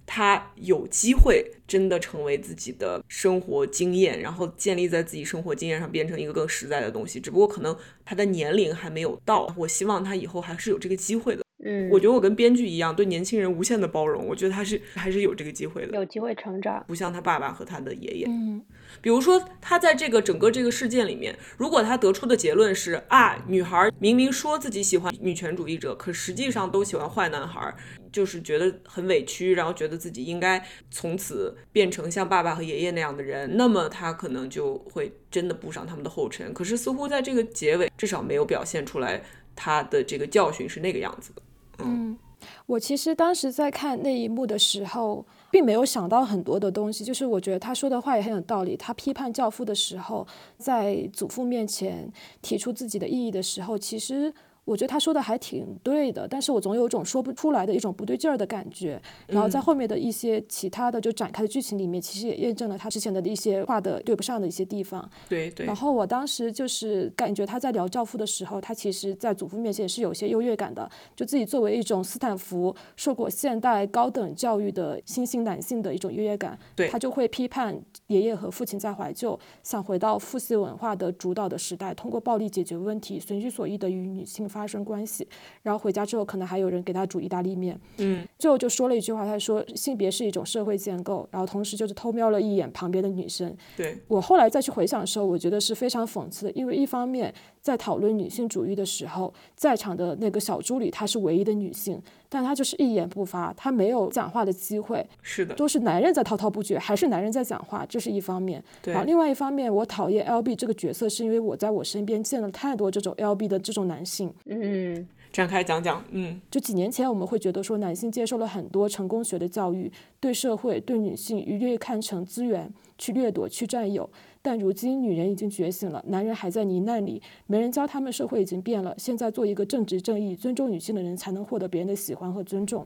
他有机会真的成为自己的生活经验，然后建立在自己生活经验上，变成一个更实在的东西。只不过可能他的年龄还没有到，我希望他以后还是有这个机会的。嗯，我觉得我跟编剧一样，对年轻人无限的包容。我觉得他是还是有这个机会的，有机会成长。不像他爸爸和他的爷爷。嗯，比如说他在这个整个这个事件里面，如果他得出的结论是啊，女孩明明说自己喜欢女权主义者，可实际上都喜欢坏男孩，就是觉得很委屈，然后觉得自己应该从此变成像爸爸和爷爷那样的人，那么他可能就会真的步上他们的后尘。可是似乎在这个结尾，至少没有表现出来他的这个教训是那个样子的。嗯，我其实当时在看那一幕的时候，并没有想到很多的东西。就是我觉得他说的话也很有道理。他批判教父的时候，在祖父面前提出自己的异议的时候，其实。我觉得他说的还挺对的，但是我总有一种说不出来的一种不对劲儿的感觉。然后在后面的一些其他的就展开的剧情里面，其实也验证了他之前的一些话的对不上的一些地方。对对。然后我当时就是感觉他在聊教父的时候，他其实在祖父面前是有些优越感的，就自己作为一种斯坦福受过现代高等教育的新兴男性的一种优越感，对他就会批判爷爷和父亲在怀旧，想回到父系文化的主导的时代，通过暴力解决问题，随心所欲的与女性。发生关系，然后回家之后，可能还有人给他煮意大利面。嗯，最后就说了一句话，他说性别是一种社会建构，然后同时就是偷瞄了一眼旁边的女生。对我后来再去回想的时候，我觉得是非常讽刺的，因为一方面在讨论女性主义的时候，在场的那个小助理她是唯一的女性，但他就是一言不发，他没有讲话的机会。是的，都是男人在滔滔不绝，还是男人在讲话，这是一方面。对，然后另外一方面，我讨厌 L B 这个角色，是因为我在我身边见了太多这种 L B 的这种男性。嗯，展开讲讲。嗯，就几年前我们会觉得说，男性接受了很多成功学的教育，对社会、对女性一律看成资源去掠夺、去占有。但如今女人已经觉醒了，男人还在泥淖里，没人教他们，社会已经变了。现在做一个正直正义、尊重女性的人，才能获得别人的喜欢和尊重。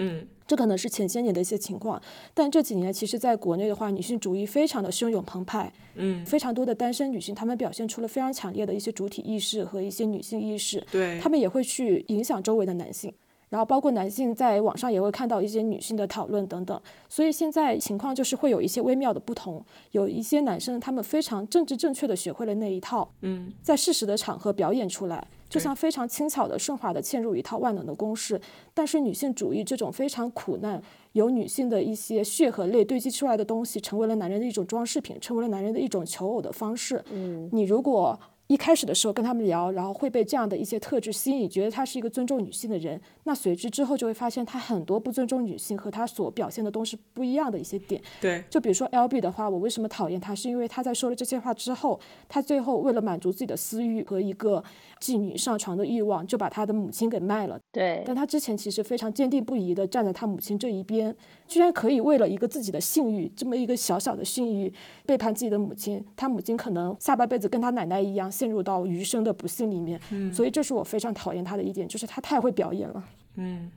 嗯，这可能是前些年的一些情况，但这几年其实在国内的话，女性主义非常的汹涌澎湃。嗯，非常多的单身女性，她们表现出了非常强烈的一些主体意识和一些女性意识。对，她们也会去影响周围的男性。然后包括男性在网上也会看到一些女性的讨论等等，所以现在情况就是会有一些微妙的不同。有一些男生他们非常政治正确的学会了那一套，嗯，在适时的场合表演出来，就像非常轻巧的顺滑的嵌入一套万能的公式。但是女性主义这种非常苦难，由女性的一些血和泪堆积出来的东西，成为了男人的一种装饰品，成为了男人的一种求偶的方式。嗯，你如果一开始的时候跟他们聊，然后会被这样的一些特质吸引，觉得他是一个尊重女性的人。那随之之后就会发现他很多不尊重女性和他所表现的东西不一样的一些点。对，就比如说 L B 的话，我为什么讨厌他，是因为他在说了这些话之后，他最后为了满足自己的私欲和一个妓女上床的欲望，就把他的母亲给卖了。对，但他之前其实非常坚定不移的站在他母亲这一边，居然可以为了一个自己的性欲，这么一个小小的性欲，背叛自己的母亲。他母亲可能下半辈子跟他奶奶一样，陷入到余生的不幸里面。嗯，所以这是我非常讨厌他的一点，就是他太会表演了。嗯，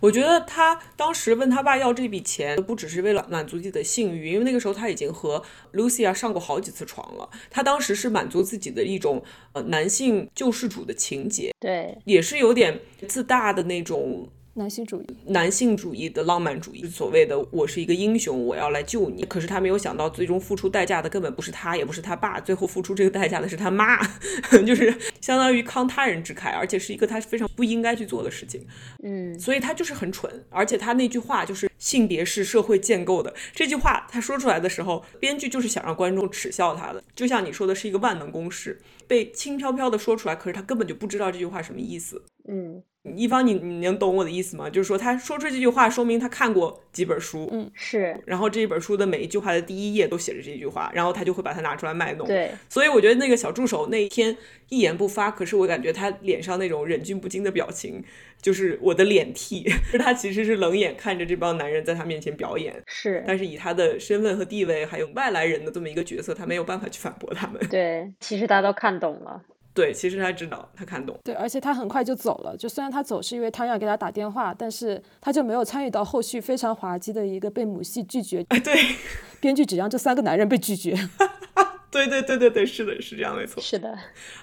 我觉得他当时问他爸要这笔钱，不只是为了满足自己的性欲，因为那个时候他已经和 Lucia 上过好几次床了。他当时是满足自己的一种呃男性救世主的情节，对，也是有点自大的那种。男性主义，男性主义的浪漫主义，所谓的我是一个英雄，我要来救你。可是他没有想到，最终付出代价的根本不是他，也不是他爸，最后付出这个代价的是他妈，就是相当于慷他人之慨，而且是一个他非常不应该去做的事情。嗯，所以他就是很蠢，而且他那句话就是性别是社会建构的这句话，他说出来的时候，编剧就是想让观众耻笑他的，就像你说的是一个万能公式，被轻飘飘的说出来，可是他根本就不知道这句话什么意思。嗯，一方你你能懂我的意思吗？就是说他说出这句话，说明他看过几本书，嗯，是，然后这一本书的每一句话的第一页都写着这句话，然后他就会把它拿出来卖弄。对，所以我觉得那个小助手那一天一言不发，可是我感觉他脸上那种忍俊不禁的表情，就是我的脸替，他其实是冷眼看着这帮男人在他面前表演，是，但是以他的身份和地位，还有外来人的这么一个角色，他没有办法去反驳他们。对，其实大家都看懂了。对，其实他知道，他看懂。对，而且他很快就走了。就虽然他走是因为汤雅给他打电话，但是他就没有参与到后续非常滑稽的一个被母系拒绝。哎，对，编剧只让这三个男人被拒绝。对对对对对，是的，是这样，没错。是的，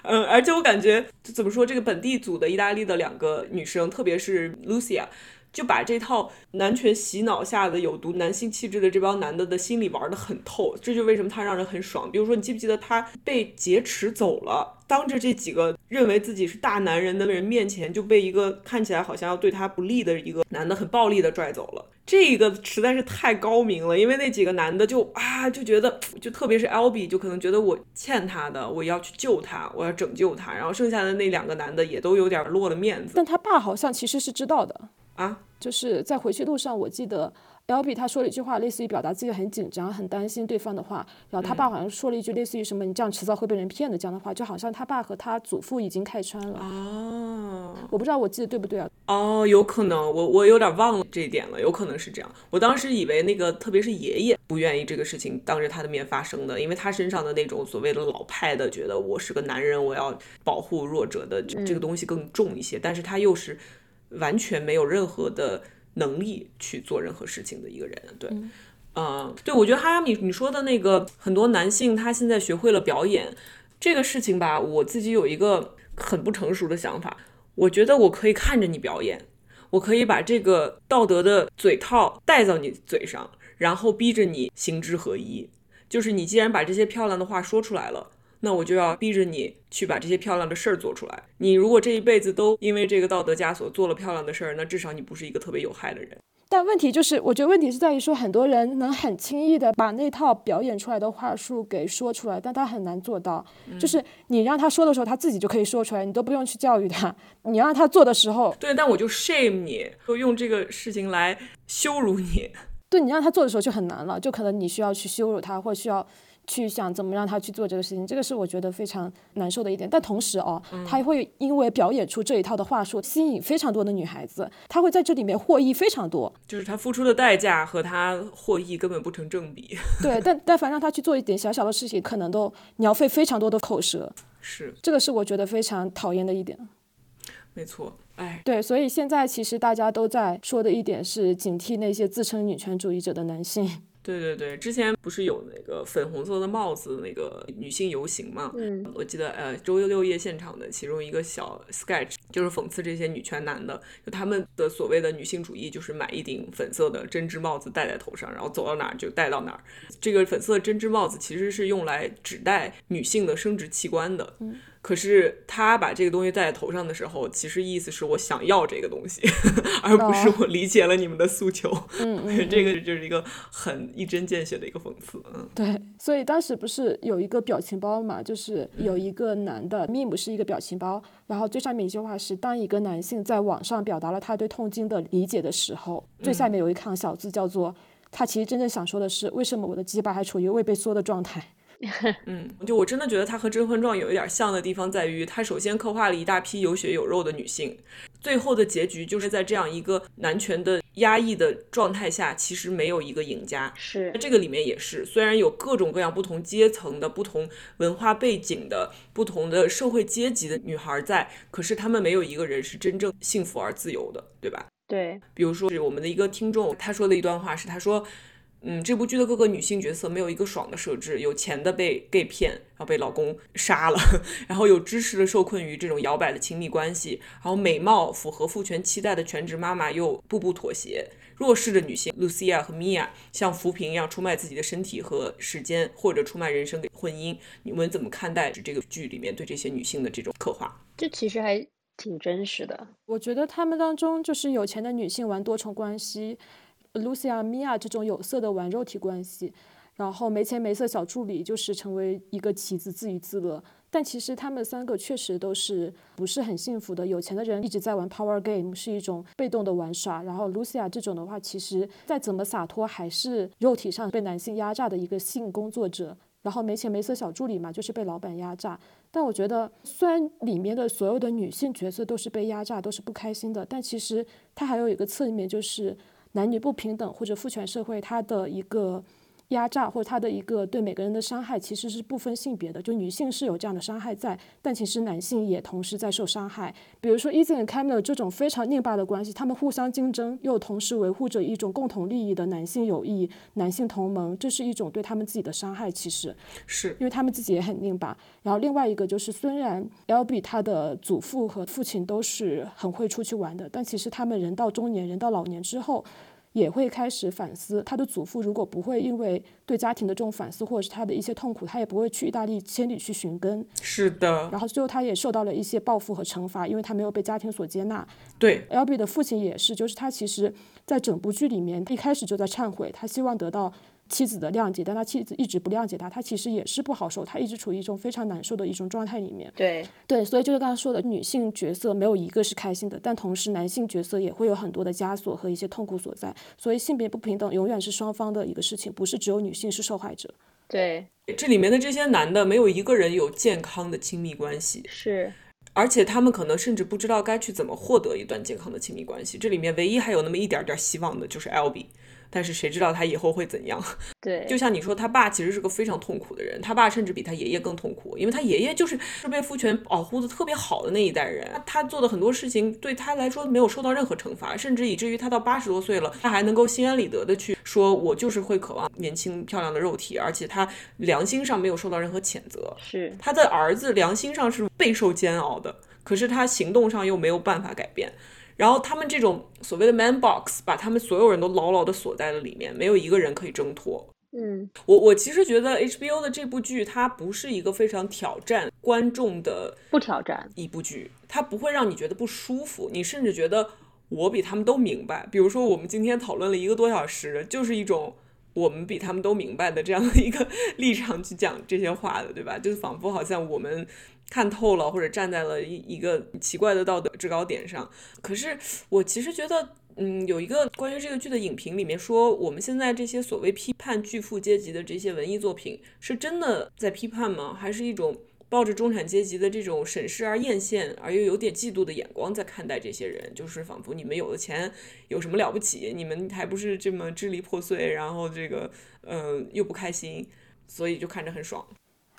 嗯，而且我感觉怎么说，这个本地组的意大利的两个女生，特别是 Lucia，就把这套男权洗脑下的有毒男性气质的这帮男的的心理玩得很透，这就为什么他让人很爽。比如说，你记不记得他被劫持走了，当着这几个认为自己是大男人的人面前，就被一个看起来好像要对他不利的一个男的很暴力的拽走了。这个实在是太高明了，因为那几个男的就啊就觉得，就特别是 L B 就可能觉得我欠他的，我要去救他，我要拯救他。然后剩下的那两个男的也都有点落了面子。但他爸好像其实是知道的啊，就是在回去路上，我记得。L B 他说了一句话，类似于表达自己很紧张、很担心对方的话。然后他爸好像说了一句类似于什么“你这样迟早会被人骗的”这样的话，就好像他爸和他祖父已经开穿了。哦，我不知道我记得对不对啊？哦，有可能，我我有点忘了这一点了，有可能是这样。我当时以为那个特别是爷爷不愿意这个事情当着他的面发生的，因为他身上的那种所谓的老派的，觉得我是个男人，我要保护弱者的这个东西更重一些。但是他又是完全没有任何的。能力去做任何事情的一个人，对，嗯，对，我觉得哈米你说的那个很多男性他现在学会了表演这个事情吧，我自己有一个很不成熟的想法，我觉得我可以看着你表演，我可以把这个道德的嘴套戴到你嘴上，然后逼着你行之合一，就是你既然把这些漂亮的话说出来了。那我就要逼着你去把这些漂亮的事儿做出来。你如果这一辈子都因为这个道德枷锁做了漂亮的事儿，那至少你不是一个特别有害的人。但问题就是，我觉得问题是在于说，很多人能很轻易的把那套表演出来的话术给说出来，但他很难做到。就是你让他说的时候，他自己就可以说出来，你都不用去教育他。你让他做的时候，对，但我就 shame 你，就用这个事情来羞辱你。对你让他做的时候就很难了，就可能你需要去羞辱他，或需要。去想怎么让他去做这个事情，这个是我觉得非常难受的一点。但同时哦，他会因为表演出这一套的话术，吸引非常多的女孩子，他会在这里面获益非常多。就是他付出的代价和他获益根本不成正比。对，但但凡让他去做一点小小的事情，可能都你要费非常多的口舌。是，这个是我觉得非常讨厌的一点。没错，哎，对，所以现在其实大家都在说的一点是警惕那些自称女权主义者的男性。对对对，之前不是有那个粉红色的帽子那个女性游行嘛？嗯，我记得呃，周六六夜现场的其中一个小 sketch 就是讽刺这些女权男的，就他们的所谓的女性主义就是买一顶粉色的针织帽子戴在头上，然后走到哪儿就戴到哪儿。这个粉色针织帽子其实是用来指代女性的生殖器官的。嗯。可是他把这个东西戴在头上的时候，其实意思是我想要这个东西，而不是我理解了你们的诉求。嗯 嗯，这个就是一个很一针见血的一个讽刺。嗯，对。所以当时不是有一个表情包嘛，就是有一个男的 meme 是一个表情包，然后最上面一句话是：当一个男性在网上表达了他对痛经的理解的时候，最下面有一行小字叫做他其实真正想说的是为什么我的鸡巴还处于未被缩的状态。嗯，就我真的觉得它和《甄嬛传》有一点像的地方在于，它首先刻画了一大批有血有肉的女性，最后的结局就是在这样一个男权的压抑的状态下，其实没有一个赢家。是，这个里面也是，虽然有各种各样不同阶层的、不同文化背景的、不同的社会阶级的女孩在，可是她们没有一个人是真正幸福而自由的，对吧？对。比如说，是我们的一个听众，他说的一段话是，他说。嗯，这部剧的各个女性角色没有一个爽的设置，有钱的被 gay 骗，然后被老公杀了，然后有知识的受困于这种摇摆的亲密关系，然后美貌符合父权期待的全职妈妈又步步妥协，弱势的女性 Lucia 和 Mia 像浮萍一样出卖自己的身体和时间，或者出卖人生给婚姻。你们怎么看待这个剧里面对这些女性的这种刻画？这其实还挺真实的。我觉得他们当中就是有钱的女性玩多重关系。Lucia、Mia 这种有色的玩肉体关系，然后没钱没色小助理就是成为一个棋子自娱自乐，但其实他们三个确实都是不是很幸福的。有钱的人一直在玩 power game，是一种被动的玩耍。然后 Lucia 这种的话，其实再怎么洒脱，还是肉体上被男性压榨的一个性工作者。然后没钱没色小助理嘛，就是被老板压榨。但我觉得，虽然里面的所有的女性角色都是被压榨，都是不开心的，但其实它还有一个侧面，就是。男女不平等或者父权社会，它的一个压榨或者他的一个对每个人的伤害，其实是不分性别的。就女性是有这样的伤害在，但其实男性也同时在受伤害。比如说 e z 和 Camila 这种非常拧巴的关系，他们互相竞争，又同时维护着一种共同利益的男性友谊、男性同盟，这是一种对他们自己的伤害。其实是因为他们自己也很拧巴。然后另外一个就是，虽然 L B 他的祖父和父亲都是很会出去玩的，但其实他们人到中年、人到老年之后。也会开始反思，他的祖父如果不会因为对家庭的这种反思，或者是他的一些痛苦，他也不会去意大利千里去寻根。是的。然后最后他也受到了一些报复和惩罚，因为他没有被家庭所接纳。对，L B 的父亲也是，就是他其实在整部剧里面一开始就在忏悔，他希望得到。妻子的谅解，但他妻子一直不谅解他，他其实也是不好受，他一直处于一种非常难受的一种状态里面。对对，所以就是刚刚说的，女性角色没有一个是开心的，但同时男性角色也会有很多的枷锁和一些痛苦所在。所以性别不平等永远是双方的一个事情，不是只有女性是受害者。对，这里面的这些男的没有一个人有健康的亲密关系，是，而且他们可能甚至不知道该去怎么获得一段健康的亲密关系。这里面唯一还有那么一点点希望的就是 L B。但是谁知道他以后会怎样？对，就像你说，他爸其实是个非常痛苦的人，他爸甚至比他爷爷更痛苦，因为他爷爷就是是被父权保护的特别好的那一代人，他做的很多事情对他来说没有受到任何惩罚，甚至以至于他到八十多岁了，他还能够心安理得的去说，我就是会渴望年轻漂亮的肉体，而且他良心上没有受到任何谴责。是他的儿子良心上是备受煎熬的，可是他行动上又没有办法改变。然后他们这种所谓的 man box，把他们所有人都牢牢的锁在了里面，没有一个人可以挣脱。嗯，我我其实觉得 HBO 的这部剧，它不是一个非常挑战观众的，不挑战一部剧，它不会让你觉得不舒服，你甚至觉得我比他们都明白。比如说我们今天讨论了一个多小时，就是一种我们比他们都明白的这样的一个 立场去讲这些话的，对吧？就是仿佛好像我们。看透了，或者站在了一一个奇怪的道德制高点上。可是我其实觉得，嗯，有一个关于这个剧的影评里面说，我们现在这些所谓批判巨富阶级的这些文艺作品，是真的在批判吗？还是一种抱着中产阶级的这种审视而艳羡而又有点嫉妒的眼光在看待这些人？就是仿佛你们有了钱有什么了不起？你们还不是这么支离破碎，然后这个嗯又不开心，所以就看着很爽。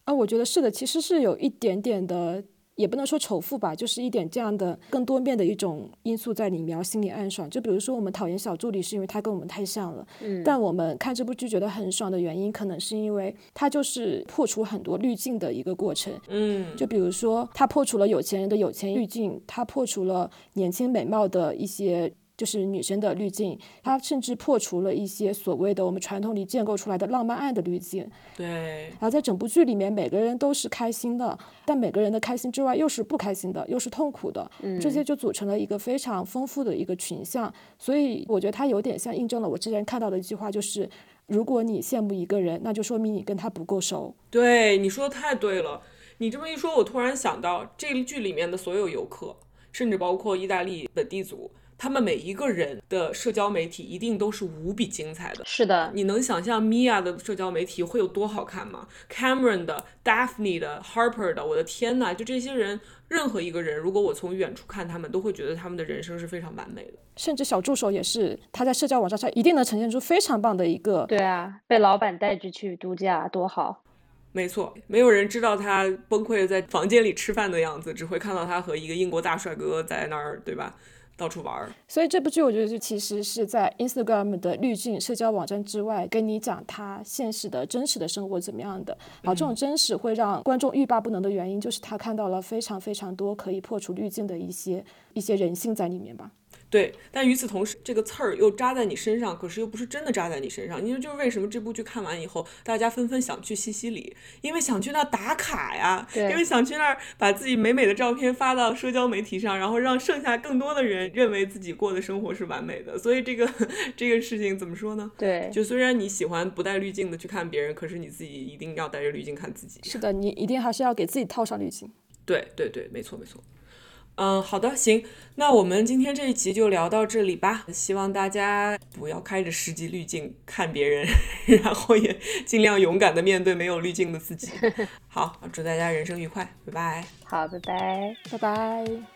啊，我觉得是的，其实是有一点点的，也不能说仇富吧，就是一点这样的更多面的一种因素在里面，心里暗爽。就比如说，我们讨厌小助理是因为他跟我们太像了，嗯，但我们看这部剧觉得很爽的原因，可能是因为他就是破除很多滤镜的一个过程，嗯，就比如说他破除了有钱人的有钱滤镜，他破除了年轻美貌的一些。就是女生的滤镜，它甚至破除了一些所谓的我们传统里建构出来的浪漫爱的滤镜。对。然后在整部剧里面，每个人都是开心的，但每个人的开心之外又是不开心的，又是痛苦的。嗯。这些就组成了一个非常丰富的一个群像。所以我觉得它有点像印证了我之前看到的一句话，就是如果你羡慕一个人，那就说明你跟他不够熟。对，你说的太对了。你这么一说，我突然想到，这个剧里面的所有游客，甚至包括意大利本地族。他们每一个人的社交媒体一定都是无比精彩的。是的，你能想象 Mia 的社交媒体会有多好看吗？Cameron 的、Daphne 的、Harper 的，我的天呐，就这些人，任何一个人，如果我从远处看他们，都会觉得他们的人生是非常完美的。甚至小助手也是，他在社交网站上一定能呈现出非常棒的一个。对啊，被老板带着去度假，多好。没错，没有人知道他崩溃在房间里吃饭的样子，只会看到他和一个英国大帅哥在那儿，对吧？到处玩儿，所以这部剧我觉得就其实是在 Instagram 的滤镜社交网站之外，跟你讲他现实的真实的生活怎么样的。好，这种真实会让观众欲罢不能的原因，就是他看到了非常非常多可以破除滤镜的一些一些人性在里面吧。对，但与此同时，这个刺儿又扎在你身上，可是又不是真的扎在你身上。你说就是为什么这部剧看完以后，大家纷纷想去西西里，因为想去那打卡呀，因为想去那儿把自己美美的照片发到社交媒体上，然后让剩下更多的人认为自己过的生活是完美的。所以这个这个事情怎么说呢？对，就虽然你喜欢不带滤镜的去看别人，可是你自己一定要带着滤镜看自己。是的，你一定还是要给自己套上滤镜。对对对，没错没错。嗯，好的，行，那我们今天这一集就聊到这里吧。希望大家不要开着十级滤镜看别人，然后也尽量勇敢的面对没有滤镜的自己。好，祝大家人生愉快，拜拜。好，拜拜，拜拜。